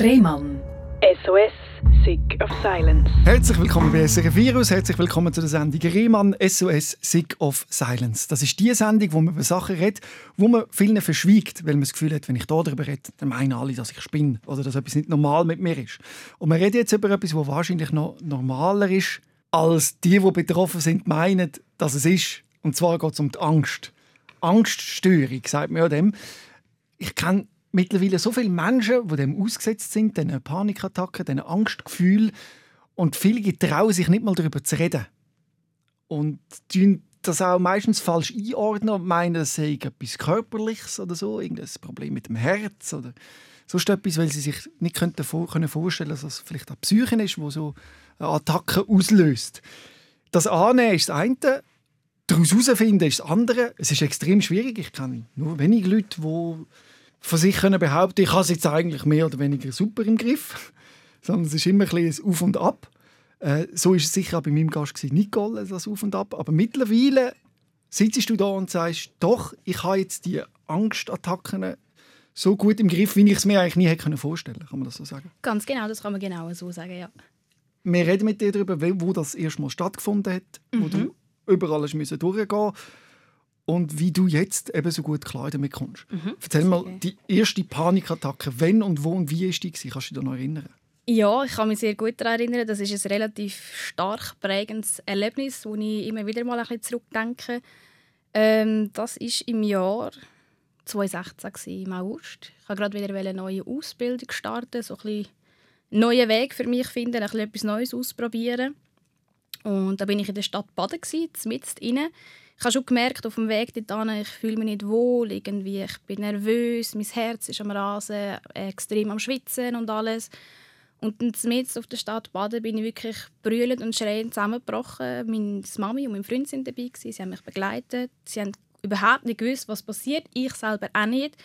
Rehmann. SOS, Sick of Silence. Herzlich willkommen bei SRF Virus, herzlich willkommen zu der Sendung Rehmann SOS Sick of Silence. Das ist die Sendung, wo man über Sachen redet, wo man vielen verschwiegt, weil man das Gefühl hat, wenn ich darüber rede, dann meinen alle, dass ich spinne oder dass etwas nicht normal mit mir ist. Und wir reden jetzt über etwas, was wahrscheinlich noch normaler ist, als die, die betroffen sind, meinen, dass es ist. Und zwar geht es um die Angst. Angststörung, sagt man ja dem. Ich kenne mittlerweile so viele Menschen, die dem ausgesetzt sind, diesen Panikattacken, diesen Angstgefühlen. Und viele trauen sich nicht mal darüber zu reden. Und tun das auch meistens falsch einordnen und meinen, es sei etwas Körperliches oder so, irgendein Problem mit dem Herz oder sonst etwas, weil sie sich nicht vorstellen können, dass es vielleicht auch Psyche ist, wo so eine Attacke auslöst. Das Annehmen ist das eine, daraus herausfinden ist das andere. Es ist extrem schwierig. Ich kenne nur wenige Leute, die von sich können behaupten, ich habe es jetzt eigentlich mehr oder weniger super im Griff. Sondern es ist immer ein bisschen Auf und Ab. Äh, so ist es sicher auch bei meinem Gast Nicole, das Auf und Ab. Aber mittlerweile sitzt du da und sagst, doch, ich habe jetzt die Angstattacken so gut im Griff, wie ich es mir eigentlich nie hätte vorstellen können. Kann man das so sagen? Ganz genau, das kann man genau so sagen, ja. Wir reden mit dir darüber, wo das erstmal stattgefunden hat, mhm. wo du überall durchgehen musst und wie du jetzt eben so gut klar damit kommst. Mhm. Erzähl mal, die erste Panikattacke, wenn und wo und wie ist die? Kannst du dich da noch erinnern? Ja, ich kann mich sehr gut daran erinnern. Das ist ein relativ stark prägendes Erlebnis, wo ich immer wieder mal ein bisschen zurückdenke. Ähm, das war im Jahr 2016 im August. Ich wollte gerade wieder eine neue Ausbildung starten, so ein bisschen einen neuen Weg für mich finden, ein bisschen etwas Neues ausprobieren. Und da bin ich in der Stadt Baden, mitten inne ich habe schon gemerkt auf dem Weg dorthin, ich fühle mich nicht wohl, irgendwie, ich bin nervös, mein Herz ist am Rasen, extrem am Schwitzen und alles. Und dann auf der Stadt Baden bin ich wirklich brüllend und schreiend zusammengebrochen. Meine Mami und mein Freund sind dabei, sie haben mich begleitet. Sie haben überhaupt nicht gewusst, was passiert, ich selber auch nicht.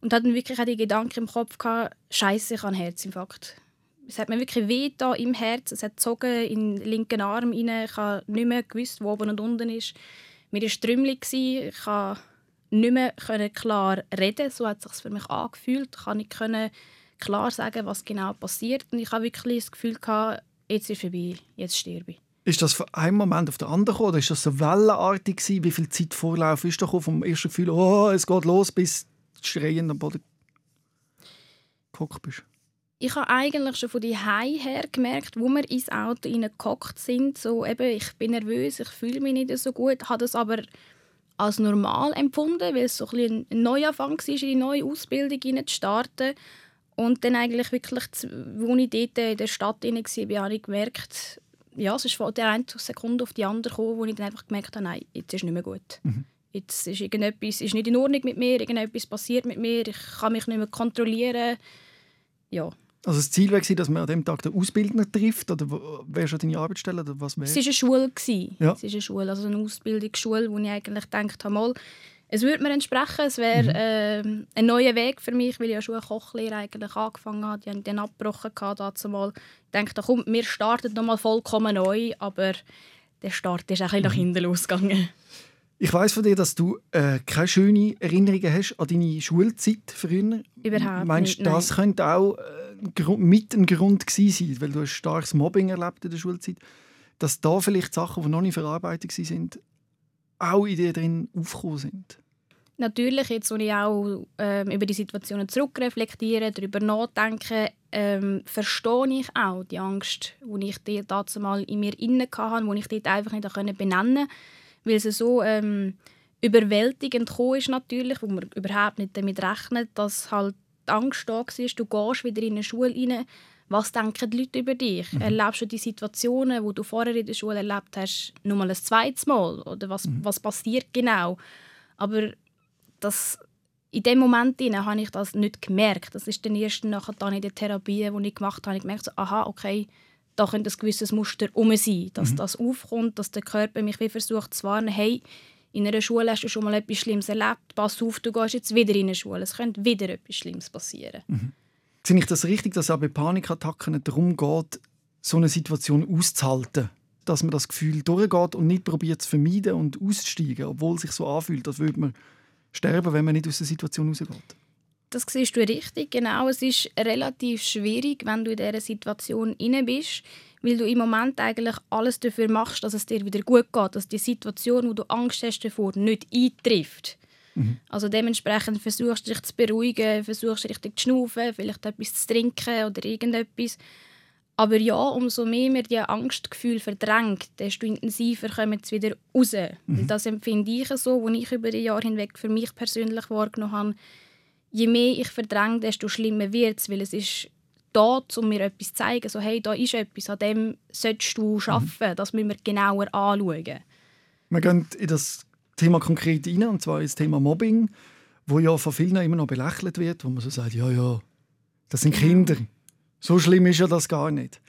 Und hatten wirklich auch die Gedanken im Kopf gehabt, Scheiße, ich habe einen Herzinfarkt. Es hat mir wirklich weh im Herz, es hat gezogen in den linken Arm rein. Ich habe nicht mehr gewusst, wo oben und unten ist. Mir war Trümmel. Ich konnte nicht mehr klar reden. So hat es sich für mich angefühlt. Ich konnte nicht klar sagen, was genau passiert. Und ich hatte wirklich das Gefühl, jetzt ist es vorbei, jetzt sterbe ich. Ist das von einem Moment auf den anderen gekommen, oder ist das so wellenartig gewesen? Wie viel Zeit Vorlauf ist da vom ersten Gefühl, oh, es geht los, bis schreiend am Boden gehockt bist? Ich habe eigentlich schon von die her gemerkt, wo wir ins Auto hineingehockt sind, so eben, ich bin nervös, ich fühle mich nicht so gut, habe das aber als normal empfunden, weil es so ein, ein Neuanfang war, in die neue Ausbildung zu starten. Und dann eigentlich wirklich, als ich dort in der Stadt war, habe ich gemerkt, ja, es ist von der einen Sekunde auf die andere gekommen, wo ich dann einfach gemerkt habe, nein, jetzt ist nicht mehr gut. Mhm. Jetzt ist irgendetwas ist nicht in Ordnung mit mir, irgendetwas passiert mit mir, ich kann mich nicht mehr kontrollieren. Ja, also das Ziel war, dass man an dem Tag den Ausbildner trifft? Oder wäre schon deine Arbeitsstelle? Oder was es war eine Schule. Ja. Es ist eine Schule, also eine Ausbildungsschule, wo ich eigentlich gedacht habe, mal, es würde mir entsprechen, es wäre mhm. äh, ein neuer Weg für mich, weil ich ja schon eine Kochlehre eigentlich angefangen habe. Die habe ich dann abgebrochen. Dazu mal. Ich dachte, komm, wir starten nochmal vollkommen neu, aber der Start ist auch ein bisschen nach mhm. hinten losgegangen. Ich weiß von dir, dass du äh, keine schönen Erinnerungen hast an deine Schulzeit früher. Überhaupt Meinst du, das könnte auch äh, mit ein Grund gewesen sein, weil du ein starkes Mobbing erlebt in der Schulzeit, dass da vielleicht Sachen, die noch nicht verarbeitet sind, auch in dir drin aufgekommen sind? Natürlich, jetzt, wo ich auch ähm, über die Situationen zurückreflektiere, darüber nachdenke, ähm, verstehe ich auch die Angst, die ich dort mal in mir inne hatte, die ich dort einfach nicht benennen konnte weil es so ähm, überwältigend ist natürlich, wo man überhaupt nicht damit rechnet, dass halt die Angst da war, du gehst wieder in eine Schule rein, was denken die Leute über dich? Mhm. Erlebst du die Situationen, die du vorher in der Schule erlebt hast, nur mal ein zweites Mal? Oder was, mhm. was passiert genau? Aber das, in dem Moment habe ich das nicht gemerkt. Das ist dann erst nachher dann in der Therapie, die ich gemacht habe, ich gemerkt, so, aha, okay, da könnte ein gewisses Muster um sein, dass mhm. das aufkommt, dass der Körper mich wie versucht zu warnen, hey, in einer Schule hast du schon mal etwas Schlimmes erlebt, pass auf, du gehst jetzt wieder in eine Schule, es könnte wieder etwas Schlimmes passieren. Mhm. Sehe ich das richtig, dass es auch bei Panikattacken darum geht, so eine Situation auszuhalten? Dass man das Gefühl durchgeht und nicht probiert zu vermeiden und auszusteigen, obwohl es sich so anfühlt, als würde man sterben, wenn man nicht aus der Situation rausgeht? das siehst du richtig. Genau, es ist relativ schwierig, wenn du in dieser Situation inne bist, weil du im Moment eigentlich alles dafür machst, dass es dir wieder gut geht, dass die Situation, wo du Angst hast davor, nicht eintrifft. Mhm. Also dementsprechend versuchst du dich zu beruhigen, versuchst richtig zu schnaufen, vielleicht etwas zu trinken oder irgendetwas. Aber ja, umso mehr man die Angstgefühl verdrängt, desto intensiver kommen sie wieder raus. Mhm. Das empfinde ich so, als ich über die Jahre hinweg für mich persönlich wahrgenommen habe. Je mehr ich verdränge, desto schlimmer wird es, weil es ist da, um mir etwas zu zeigen, so hey, da ist etwas, an dem solltest du arbeiten, mhm. das müssen wir genauer anschauen. Wir gehen in das Thema konkret rein, und zwar das Thema Mobbing, wo ja von vielen immer noch belächelt wird, wo man so sagt, ja, ja, das sind Kinder. So schlimm ist ja das gar nicht.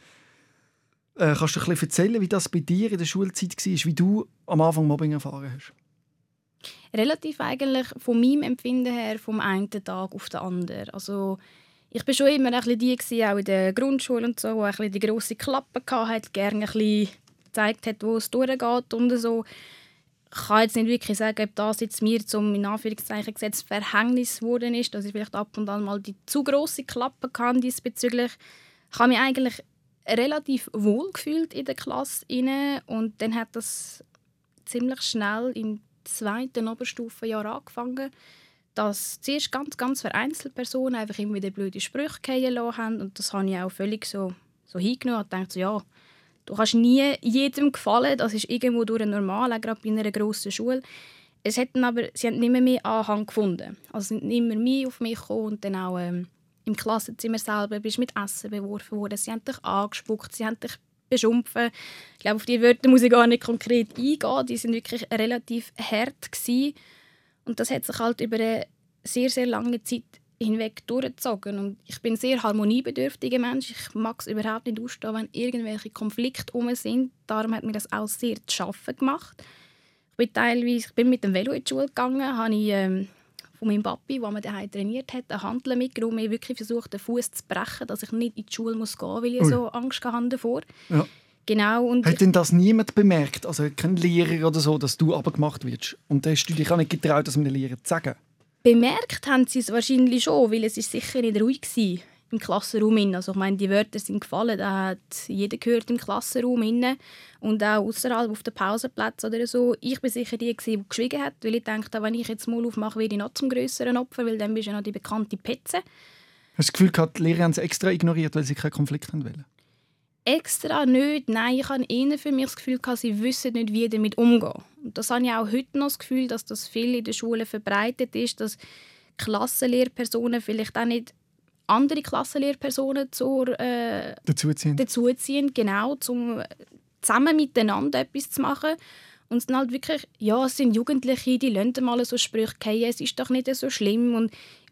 Äh, kannst du ein bisschen erzählen, wie das bei dir in der Schulzeit war, wie du am Anfang Mobbing erfahren hast? Relativ eigentlich von meinem Empfinden her vom einen Tag auf den anderen. Also ich war schon immer ein bisschen die, gewesen, auch in der Grundschule und so, ein bisschen die grosse Klappe hatte, gerne ein bisschen gezeigt hat, wo es durchgeht und so. Ich kann jetzt nicht wirklich sagen, ob das jetzt mir zum in Anführungszeichen gesetzt Verhängnis geworden ist, dass ich vielleicht ab und an mal die zu grosse Klappe kann diesbezüglich. Ich habe mich eigentlich relativ wohl gefühlt in der Klasse und dann hat das ziemlich schnell im zweiten Oberstufenjahr angefangen, dass zuerst ganz, ganz vereinzelte Personen einfach immer wieder blöde Sprüche fallen haben und das habe ich auch völlig so, so hingenommen und dachte so, ja, du kannst nie jedem gefallen, das ist irgendwo durch normal, auch gerade bei einer grossen Schule. Es hatten aber, sie haben nicht mehr, mehr Anhang gefunden. Also sind immer mehr auf mich gekommen und dann auch ähm, im Klassenzimmer selber bist mit Essen beworfen worden. Sie haben dich angespuckt, sie haben dich beschumpfen. Ich glaube, auf die Wörter muss ich gar nicht konkret eingehen. Die sind wirklich relativ hart gewesen. Und das hat sich halt über eine sehr, sehr lange Zeit hinweg durchgezogen. Und ich bin ein sehr harmoniebedürftiger Mensch. Ich mag es überhaupt nicht ausstehen, wenn irgendwelche Konflikte um sind. Darum hat mir das auch sehr zu schaffen gemacht. Ich bin teilweise ich bin mit dem Velo in die Schule gegangen, habe ich ähm, von meinem Papi, der mir daheim trainiert hat, einen Handel mitgenommen. Ich wirklich versucht, den Fuß zu brechen, dass ich nicht in die Schule muss gehen muss, weil ich Ui. so Angst hatte davor. Ja. Genau, und Hat denn das niemand bemerkt, also kein Lehrer oder so, dass du abgemacht wirst? Und hast du dich auch nicht getraut, das einem Lehrer zu sagen? Bemerkt haben sie es wahrscheinlich schon, weil es ist sicher nicht ruhig war im Klassenraum. Also ich meine, die Wörter sind gefallen, da hat jeder gehört im Klassenraum inne und auch außerhalb auf den Pausenplätzen oder so. Ich bin sicher die, die geschwiegen hat, weil ich dachte, wenn ich jetzt mal aufmache, werde ich noch zum größeren Opfer, weil dann bist du ja noch die bekannte Petze. Hast du das Gefühl gehabt, die Lehrer haben es extra ignoriert, weil sie keinen Konflikt haben wollen? Extra nicht. Nein, ich habe eher für mich das Gefühl, dass sie wissen nicht, wie damit umgehen. Und das habe ich auch heute noch das Gefühl, dass das viel in den Schulen verbreitet ist, dass Klassenlehrpersonen vielleicht auch nicht andere Klassenlehrpersonen zur, äh, dazuziehen. dazuziehen, genau, um zusammen miteinander etwas zu machen. Und es sind halt wirklich, ja, es sind Jugendliche, die lassen mal so Sprüche fallen, es ist doch nicht so schlimm. Und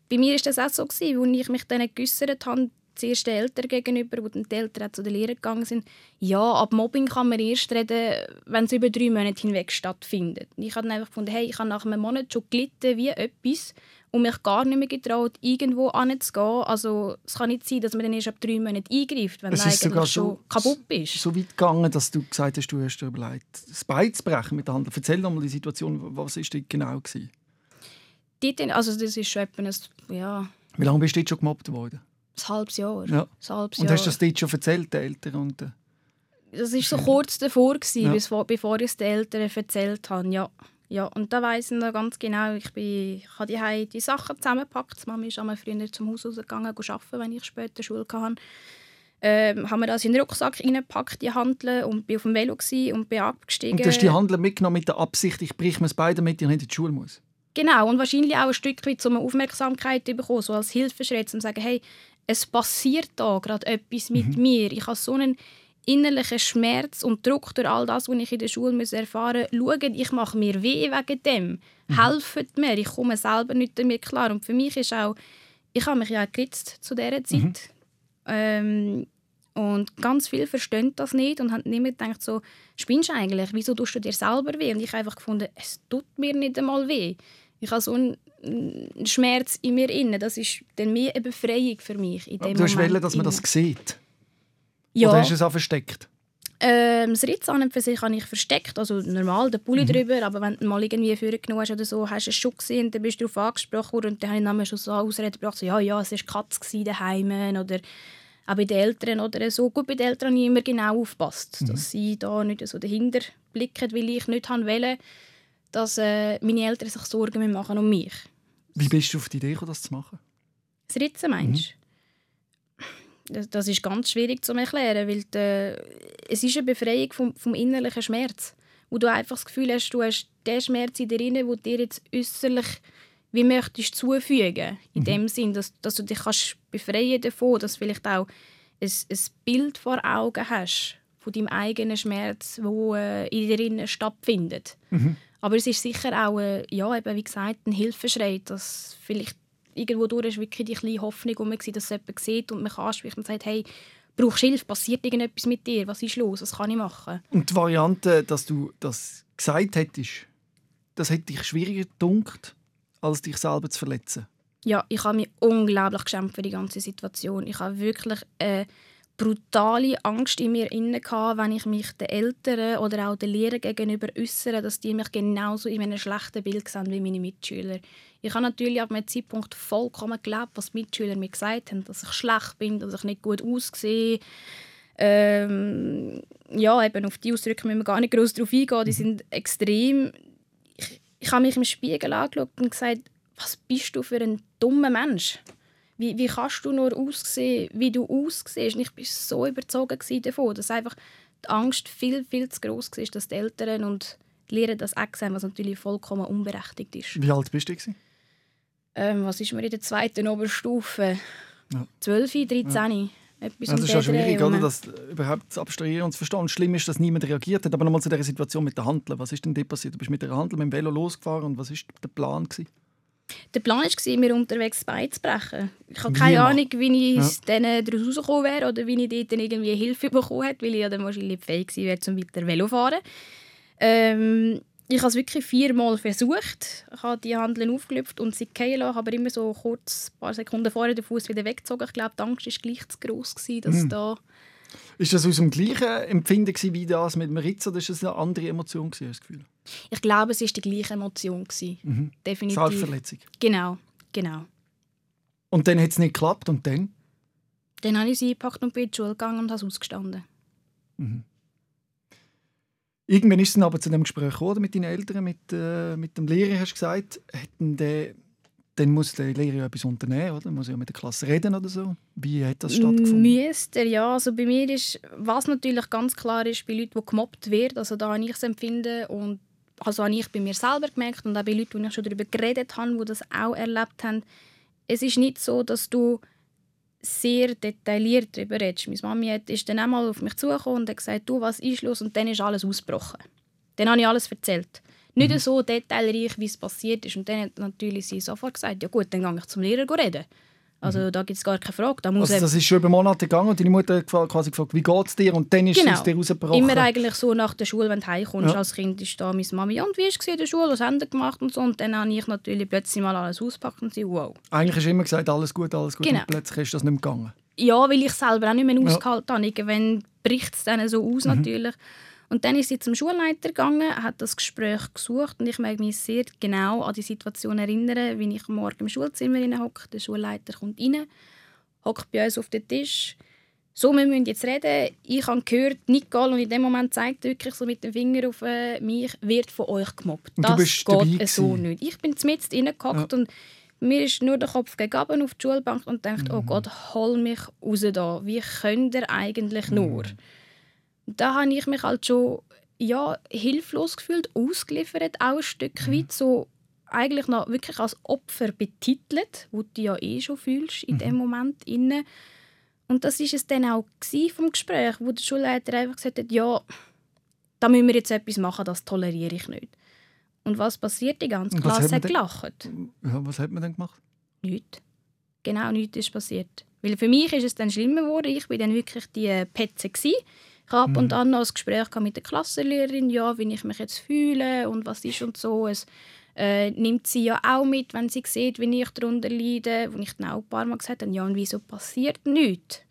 bei mir war das auch so, gewesen, als ich mich dann geäussert habe, zuerst den Eltern gegenüber, wo dann die Eltern zu den Lehrern gegangen sind, ja, ab Mobbing kann man erst reden, wenn es über drei Monate hinweg stattfindet. Ich habe dann einfach gefunden, hey, ich habe nach einem Monat schon gelitten wie etwas und mich gar nicht mehr getraut, irgendwo anzugehen. Also es kann nicht sein, dass man dann erst ab drei Monaten eingreift, wenn es man eigentlich schon kaputt ist. so weit gegangen, dass du gesagt hast, du hast dir überlegt, das Bein zu brechen mit der Hand. Erzähl doch mal die Situation, was war das genau? Gewesen? also das ist schon etwas, ja... Wie lange bist du jetzt schon gemobbt worden? Ein halbes Jahr. Ja. Ein halbes und hast du das dort schon erzählt, den Eltern? Und, äh, das war so kurz davor, gewesen, ja. bevor ich es den Eltern erzählt habe. Ja. Ja, und da weiss ich noch ganz genau, ich, bin, ich habe die, die Sachen zusammengepackt. Die Mama ist einmal früher zum Haus rausgegangen, arbeiten, wenn ich später Schule hatte. Ähm, haben wir das in den Rucksack reingepackt, die Handeln, und bin auf dem Velo und bin abgestiegen. Und du hast die Handeln mitgenommen mit der Absicht, ich breche mir es beide damit, ich nicht in die Schule muss? Genau, und wahrscheinlich auch ein Stück weit, um Aufmerksamkeit zu bekommen, so als Hilfeschritt, um zu sagen, hey, es passiert da gerade etwas mit mhm. mir. Ich habe so einen innerlichen Schmerz und Druck durch all das, was ich in der Schule muss erfahren muss. Schaut, ich mache mir weh wegen dem. Mhm. Helfet mir, ich komme selber nicht damit klar. Und für mich ist auch, ich habe mich ja geritzt zu dieser Zeit. Mhm. Ähm, und ganz viele verstehen das nicht und haben nicht mehr gedacht, so, spinnst du eigentlich? Wieso tust du dir selber weh? Und ich habe einfach gefunden, es tut mir nicht einmal weh. Ich habe so einen Schmerz in mir inne. Das ist dann mehr eine Befreiung für mich. In dem du hast wollen, dass man das sieht? Ja. Oder hast du es auch versteckt? Ähm, das Ritz an und für sich habe ich versteckt, also normal, den Pulli mhm. drüber, aber wenn du mal irgendwie vorgenommen hast oder so, hast du es schon gesehen und dann bist du darauf angesprochen worden und dann habe ich dann schon so Ausreden gebracht, so, ja, ja, es war Katz daheim oder auch bei den Eltern oder so. Gut, bei den Eltern habe ich immer genau aufgepasst, mhm. dass sie da nicht so dahinter blicken, weil ich nicht wollte, dass äh, meine Eltern sich Sorgen machen um mich. Wie bist du auf die Idee gekommen, das zu machen? Das Ritzen meinst du? Mhm das, das ist ganz schwierig zu erklären, weil die, es ist eine Befreiung vom, vom innerlichen Schmerz, wo du einfach das Gefühl hast, du hast den Schmerz in dir inne, wo dir jetzt äußerlich wie möchtest zufügen, in mhm. dem Sinn, dass, dass du dich kannst befreien davon, dass du vielleicht auch ein, ein Bild vor Augen hast von deinem eigenen Schmerz, wo äh, in dir stattfindet. Mhm. Aber es ist sicher auch, äh, ja, eben, wie gesagt, ein Hilfeschrei, dass vielleicht irgendwo durch wirklich die kleine Hoffnung, um dass es jemand sieht und mich anspricht und sagt, hey, brauchst du Hilfe, passiert irgendetwas mit dir, was ist los, was kann ich machen? Und die Variante, dass du das gesagt hättest, das hätte dich schwieriger gedunkt, als dich selber zu verletzen? Ja, ich habe mich unglaublich geschämt für die ganze Situation. Ich habe wirklich äh, brutale Angst in mir inne wenn ich mich den Eltern oder auch den Lehrern gegenüber äußere, dass die mich genauso in einem schlechten Bild sehen wie meine Mitschüler. Ich habe natürlich ab einem Zeitpunkt vollkommen geglaubt, was die Mitschüler mir gesagt haben, dass ich schlecht bin, dass ich nicht gut aussehe. Ähm, ja, eben auf die Ausdrücke müssen wir gar nicht groß drauf eingehen. Die sind extrem. Ich, ich habe mich im Spiegel angeschaut und gesagt, was bist du für ein dummer Mensch? Wie, wie kannst du nur aussehen, wie du aussiehst? Und ich war so überzogen davon, dass einfach die Angst viel, viel zu groß war, dass die Eltern und die Lehrer das auch sehen, was natürlich vollkommen unberechtigt ist. Wie alt bist du? Ähm, was ist mir in der zweiten Oberstufe? Ja. 12, 13. Ja. Etwas ja, das ist ja schwierig, oder, das überhaupt zu abstrahieren und zu verstehen. schlimm ist, dass niemand reagiert hat. Aber nochmal zu dieser Situation mit der Handel. Was ist denn da passiert? Du bist mit der Handel mit dem Velo losgefahren und was war der Plan? Gewesen? Der Plan war, mir unterwegs beizubrechen. Ich habe keine Ahnung, wie ich ja. denen daraus rausgekommen wäre oder wie ich dort irgendwie Hilfe bekommen hätte, weil ich ja dann wahrscheinlich fähig gewesen wäre, zum weiter Velo fahren. Ähm, ich habe es wirklich viermal versucht. Ich habe die Handeln aufgelüpft und sie fallen aber immer so kurz, ein paar Sekunden vorher den Fuß wieder weggezogen. Ich glaube, die Angst war gleich zu groß, dass mhm. da ist das aus dem gleichen Empfinden wie das mit dem Ritz oder ist das eine andere Emotion gewesen, das Gefühl? Ich glaube, es war die gleiche Emotion Mhm. Definitiv. Selbstverletzung. Genau, genau. Und dann hat es nicht geklappt und dann? Dann habe ich sie gepackt und bin in die Schule gegangen und habe es ausgestanden. Mhm. Irgendwann ist es dann aber zu dem Gespräch gekommen, mit deinen Eltern, mit, äh, mit dem Lehrer, hast du gesagt, hätten der dann muss der Lehrer ja etwas unternehmen, oder? Muss ja mit der Klasse reden oder so. Wie hat das stattgefunden? Müsste ja. Also bei mir ist, was natürlich ganz klar ist, bei Leuten, die gemobbt werden, also da habe ich es empfinden und also habe ich bei mir selber gemerkt und auch bei Leuten, die ich schon darüber geredet habe, die das auch erlebt haben, es ist nicht so, dass du sehr detailliert darüber redest. Meine Mami ist dann einmal auf mich zugekommen und hat gesagt, du, was ist los? Und dann ist alles ausgebrochen. Dann habe ich alles erzählt. Nicht mhm. so detailreich, wie es passiert ist. Und dann hat natürlich sie sofort gesagt, ja gut, dann gehe ich zum Lehrer reden. Also mhm. da gibt es gar keine Frage. Da muss also das ist schon über Monate gegangen und deine Mutter hat quasi gefragt, wie geht es dir? Und dann ist genau. es dir rausgebrochen. Immer eigentlich so nach der Schule, wenn du heimkommst ja. als Kind, ist da meine Mami, und wie war in der Schule, was haben sie gemacht und so. Und dann habe ich natürlich plötzlich mal alles ausgepackt und sie, wow. Eigentlich hast du immer gesagt, alles gut, alles gut. Genau. Und plötzlich ist das nicht mehr gegangen. Ja, weil ich selber auch nicht mehr ausgehalten ja. habe. Wenn bricht es dann so aus mhm. natürlich. Und dann ist sie zum Schulleiter gegangen, hat das Gespräch gesucht und ich mag mich sehr genau an die Situation erinnern, wie ich morgen im Schulzimmer hocke. Der Schulleiter kommt rein, hockt bei uns auf den Tisch. So, wir müssen jetzt reden. Ich habe gehört, Nicole, und in dem Moment zeigt er wirklich so mit dem Finger auf äh, mich, wird von euch gemobbt. Das geht so nicht. Ich bin mitten reingehockt ja. und mir ist nur der Kopf gegeben auf die Schulbank und denkt, oh mhm. oh Gott, hol mich raus da. Wie könnt ihr eigentlich nur? Da habe ich mich halt schon ja, hilflos gefühlt, ausgeliefert, auch ein Stück mhm. weit so eigentlich noch wirklich als Opfer betitelt, wo du ja eh schon fühlst in mhm. dem Moment inne. Und das ist es dann auch vom Gespräch, wo der Schulleiter einfach gesagt hat, ja, da müssen wir jetzt etwas machen, das toleriere ich nicht. Und was passiert? Die ganze Klasse hat gelacht. Ja, was hat man dann gemacht? Nichts. Genau, nichts ist passiert. Weil für mich ist es dann schlimmer geworden. Ich war dann wirklich die Petze. Gewesen. Ab und mhm. an noch ein Gespräch mit der Klassenlehrerin, ja, wie ich mich jetzt fühle und was ist und so. Es äh, nimmt sie ja auch mit, wenn sie sieht, wie ich darunter leide. Wo ich dann auch ein paar Mal gesagt habe, ja, und wieso passiert nichts?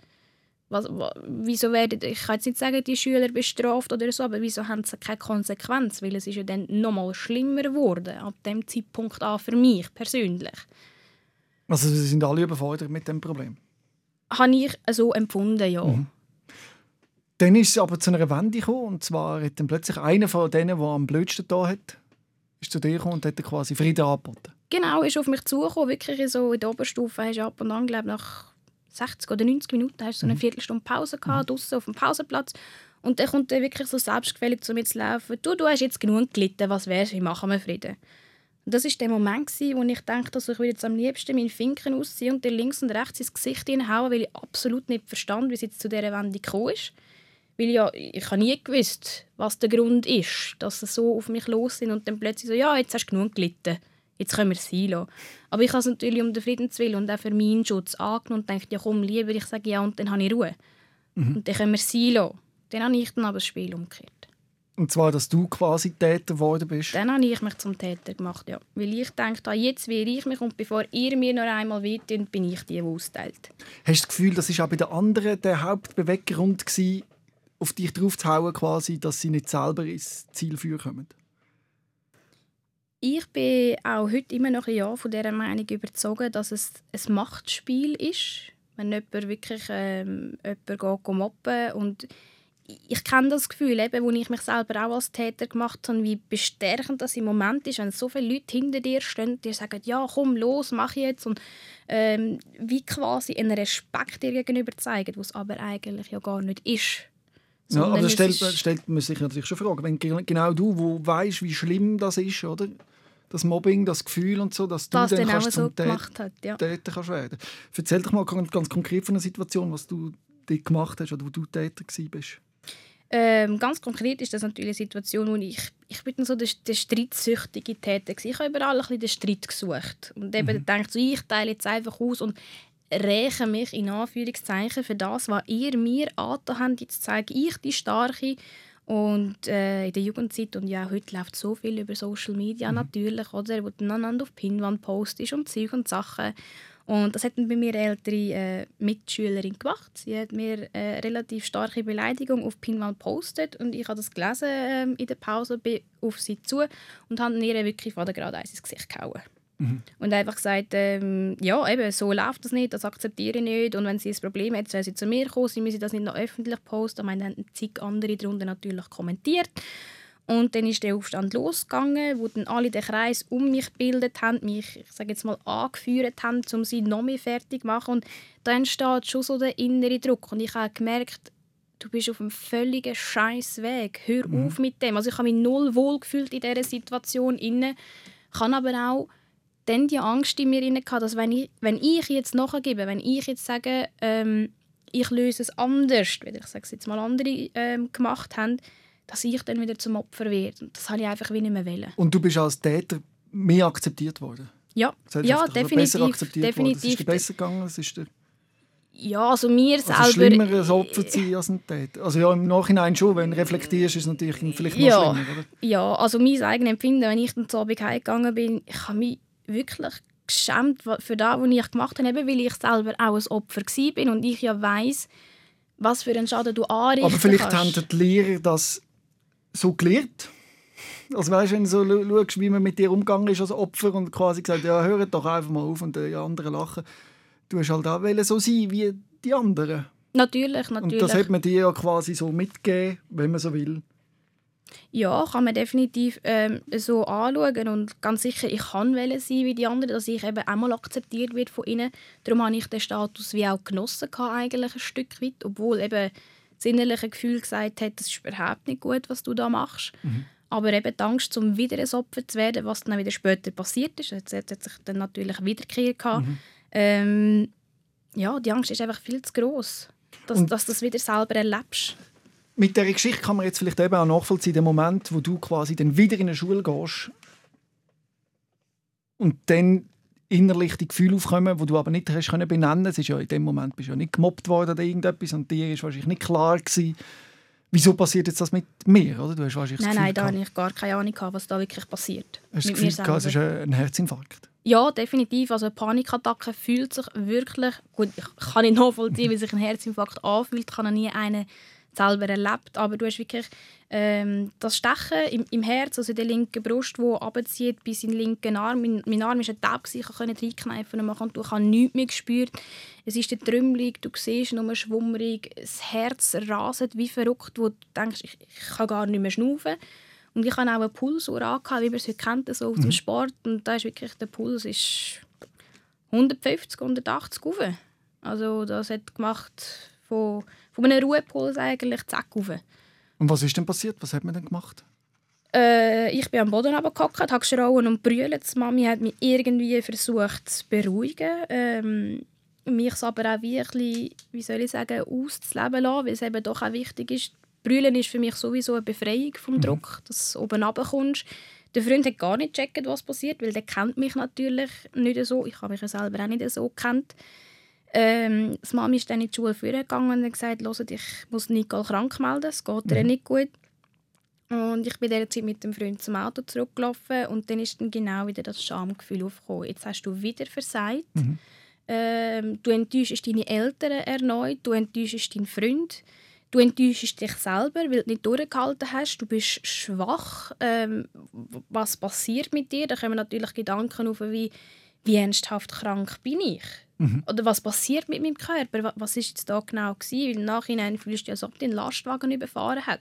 Was, wa, wieso werden, ich kann jetzt nicht sagen, die Schüler bestraft oder so, aber wieso haben sie keine Konsequenz? Weil es ist ja dann noch mal schlimmer geworden, ab dem Zeitpunkt an für mich persönlich. Also sie sind alle überfordert mit dem Problem? Habe ich so empfunden, ja. Mhm. Dann ist es aber zu einer Wende gekommen, und zwar hat dann plötzlich einer von denen, der am blödsten da hat, ist zu dir gekommen und hat dir quasi Frieden angeboten. Genau, ist auf mich zugekommen, wirklich so in der Oberstufe, hast du ab und an, glaube nach 60 oder 90 Minuten hast du so eine mhm. Viertelstunde Pause gehabt, mhm. draußen auf dem Pausenplatz. Und dann kommt er wirklich so selbstgefällig zu mir zu laufen. Du, du hast jetzt genug gelitten, was wär's, wie machen wir Frieden? Und das war der Moment, wo ich dachte, also ich würde jetzt am liebsten meinen Finken ausziehen und dir links und rechts ins Gesicht hineinhauen, weil ich absolut nicht verstand, wie es jetzt zu dieser Wende gekommen ist. Weil ja, ich habe nie gewusst, was der Grund ist, dass sie so auf mich los sind und dann plötzlich so, ja, jetzt hast du genug gelitten jetzt können wir es lassen. Aber ich habe es natürlich um den Friedenswillen und auch für meinen Schutz angenommen und dachte, ja komm, lieber ich sage ja und dann habe ich Ruhe. Mhm. Und dann können wir es lassen. Dann habe ich dann aber das Spiel umgekehrt. Und zwar, dass du quasi Täter geworden bist? Dann habe ich mich zum Täter gemacht, ja. Weil ich dachte, jetzt wehre ich mich und bevor ihr mir noch einmal wehtun, bin ich die, die austeilt. Hast du das Gefühl, das war auch bei den anderen der Hauptbeweggrund, gewesen, auf dich drauf zu hauen, quasi, dass sie nicht selber ins Ziel führen können? Ich bin auch heute immer noch ein Jahr von dieser Meinung überzogen, dass es ein Machtspiel ist, wenn jemand wirklich ähm, jemand geht mobben und ich kenne das Gefühl, eben, wo ich mich selber auch als Täter gemacht habe, wie bestärkend das im Moment ist, wenn so viele Leute hinter dir stehen, die sagen, ja, komm, los, mach jetzt. Und ähm, wie quasi einen Respekt dir gegenüber zeigen, was aber eigentlich ja gar nicht ist. Ja, aber das stellt, stellt man sich natürlich schon Fragen. Wenn genau du, wo weißt, wie schlimm das ist, oder? das Mobbing, das Gefühl und so, dass du das dann, kannst so gemacht hat, ja. Täter kannst werden. Erzähl doch mal ganz konkret von einer Situation, was du dort gemacht hast oder wo du Täter bist. Ähm, ganz konkret ist das natürlich eine Situation, wo ich, ich bin so der, der streitsüchtige Täter war. Ich habe überall ein bisschen den Streit gesucht. Und eben mhm. denkt so, ich teile jetzt einfach aus und räche mich in Anführungszeichen für das, was ihr mir angetan habt. Jetzt zeige ich die Starke und äh, in der Jugendzeit und ja, heute läuft so viel über Social Media mhm. natürlich, oder? Wo dann einander auf Pinwand postest und Zeug und Sachen. Und das hat bei mir eine ältere äh, Mitschülerin gemacht. Sie hat mir eine äh, relativ starke Beleidigung auf Pinwand gepostet und ich habe das gelesen äh, in der Pause bin auf sie zu und habe ihr wirklich von der gerade ins Gesicht gehauen. Mhm. Und einfach gesagt, ähm, ja, eben, so läuft das nicht, das akzeptiere ich nicht. Und wenn sie ein Problem hat, soll sie zu mir kommen, sie müssen das nicht noch öffentlich posten. Ich meine, dann haben zig andere darunter natürlich kommentiert. Und dann ist der Aufstand losgegangen, wo dann alle den Kreis um mich gebildet haben, mich, ich sage jetzt mal, angeführt haben, um sie noch mehr fertig zu machen. Und dann entsteht schon so der innere Druck. Und ich habe gemerkt, du bist auf einem völligen Scheißweg. Hör mhm. auf mit dem. Also ich habe mich null wohl gefühlt in dieser Situation inne, kann aber auch dann die Angst in mir gehabt, dass wenn ich, wenn ich jetzt nachgebe, wenn ich jetzt sage, ähm, ich löse es anders, wie ich sage jetzt mal andere ähm, gemacht haben, dass ich dann wieder zum Opfer werde. Und das habe ich einfach wie nicht mehr wollen. Und du bist als Täter mehr akzeptiert worden? Ja, ja definitiv. Besser akzeptiert definitiv. Worden. Es ist dir besser gegangen? Es ist dir ja, also mir also selber... schlimmer ein Opfer zu sein als ein Täter? Also ja, im Nachhinein schon, wenn du reflektierst, ist es natürlich vielleicht noch ja, schlimmer, oder? Ja, also mein eigenes Empfinden, wenn ich dann zu Abend heimgegangen bin, ich habe mich wirklich geschämt für das, was ich gemacht habe, weil ich selber auch ein Opfer war und ich ja weiss, was für einen Schaden du anrichten Aber vielleicht kannst. haben die Lehrer das so gelernt. Also weißt, wenn du so schaust, wie man mit dir umgegangen ist als Opfer und quasi gesagt, ja, hör doch einfach mal auf und die anderen lachen. Du hast halt auch so sein wie die anderen. Natürlich, natürlich. Und das hat man dir ja quasi so mitgegeben, wenn man so will. Ja, kann man definitiv ähm, so anschauen und ganz sicher, ich kann sein wie die anderen, dass ich eben einmal akzeptiert wird von ihnen. Darum habe ich den Status wie auch genossen eigentlich ein Stück weit, obwohl eben das innerliche Gefühl gesagt hat, das ist überhaupt nicht gut, was du da machst. Mhm. Aber eben die Angst, um wieder ein Opfer zu werden, was dann wieder später passiert ist, jetzt hat sich dann natürlich Wiederkehr gehabt. Mhm. Ähm, ja, die Angst ist einfach viel zu groß, dass, dass du das wieder selber erlebst mit der Geschichte kann man jetzt vielleicht eben auch nachvollziehen, den Moment, wo du quasi dann wieder in eine Schule gehst und dann innerlich die Gefühle aufkommen, wo du aber nicht hast können benennen. Es ist ja in dem Moment bist du ja nicht gemobbt worden oder irgendetwas und dir ist wahrscheinlich nicht klar gewesen, wieso passiert jetzt das mit mir, oder? Du hast wahrscheinlich nein, nein, da hatte ich gar keine Ahnung, was da wirklich passiert. Hast du das Gefühl, es ist ein Herzinfarkt? Ja, definitiv. Also eine Panikattacke fühlt sich wirklich, gut, ich kann nicht nachvollziehen, wie sich ein Herzinfarkt anfühlt, kann noch nie einen selber erlebt, aber du hast wirklich ähm, das Stechen im, im Herz, also in der linken Brust, wo abzieht bis in den linken Arm. Mein, mein Arm war taub, ich konnte reinkneifen und du hast nichts mehr gespürt. Es ist trümmelig, du siehst nur schwummerig, das Herz raset wie verrückt, wo du denkst, ich, ich kann gar nicht mehr schnaufen. Und ich hatte auch einen Pulsuhr, wie man es heute kennt, so mhm. dem Sport. Und da ist wirklich, der Puls ist 150, 180 rauf. Also das hat gemacht von, von einem Ruhepuls eigentlich zack rauf. Und was ist denn passiert? Was hat man denn gemacht? Äh, ich bin am Boden runtergehockt, habe geschrauen und brüllt. Die Mami hat mich irgendwie versucht zu beruhigen. Ähm, mich aber auch wirklich, wie soll ich sagen, auszuleben lassen, weil es eben doch auch wichtig ist. Brüllen ist für mich sowieso eine Befreiung vom mhm. Druck, dass du oben runterkommst. Der Freund hat gar nicht gecheckt, was passiert, weil der kennt mich natürlich nicht so. Ich habe mich ja selber auch nicht so gekannt. Ähm, die Mami ist dann in die Schule vorgegangen und hat gesagt, Hört, ich muss Nicole krank melden, es geht mhm. ihr nicht gut. Und ich bin Zeit mit dem Freund zum Auto zurückgelaufen und dann ist dann genau wieder das Schamgefühl aufgekommen. Jetzt hast du wieder versagt. Mhm. Ähm, du enttäuschst deine Eltern erneut, du enttäuschst deinen Freund, du enttäuschst dich selber, weil du nicht durchgehalten hast, du bist schwach. Ähm, was passiert mit dir? Da kommen natürlich Gedanken auf, wie, wie ernsthaft krank bin ich? Mhm. Oder was passiert mit meinem Körper? Was ist jetzt da genau gewesen? Weil im Nachhinein fühlst du als ob den Lastwagen überfahren hat.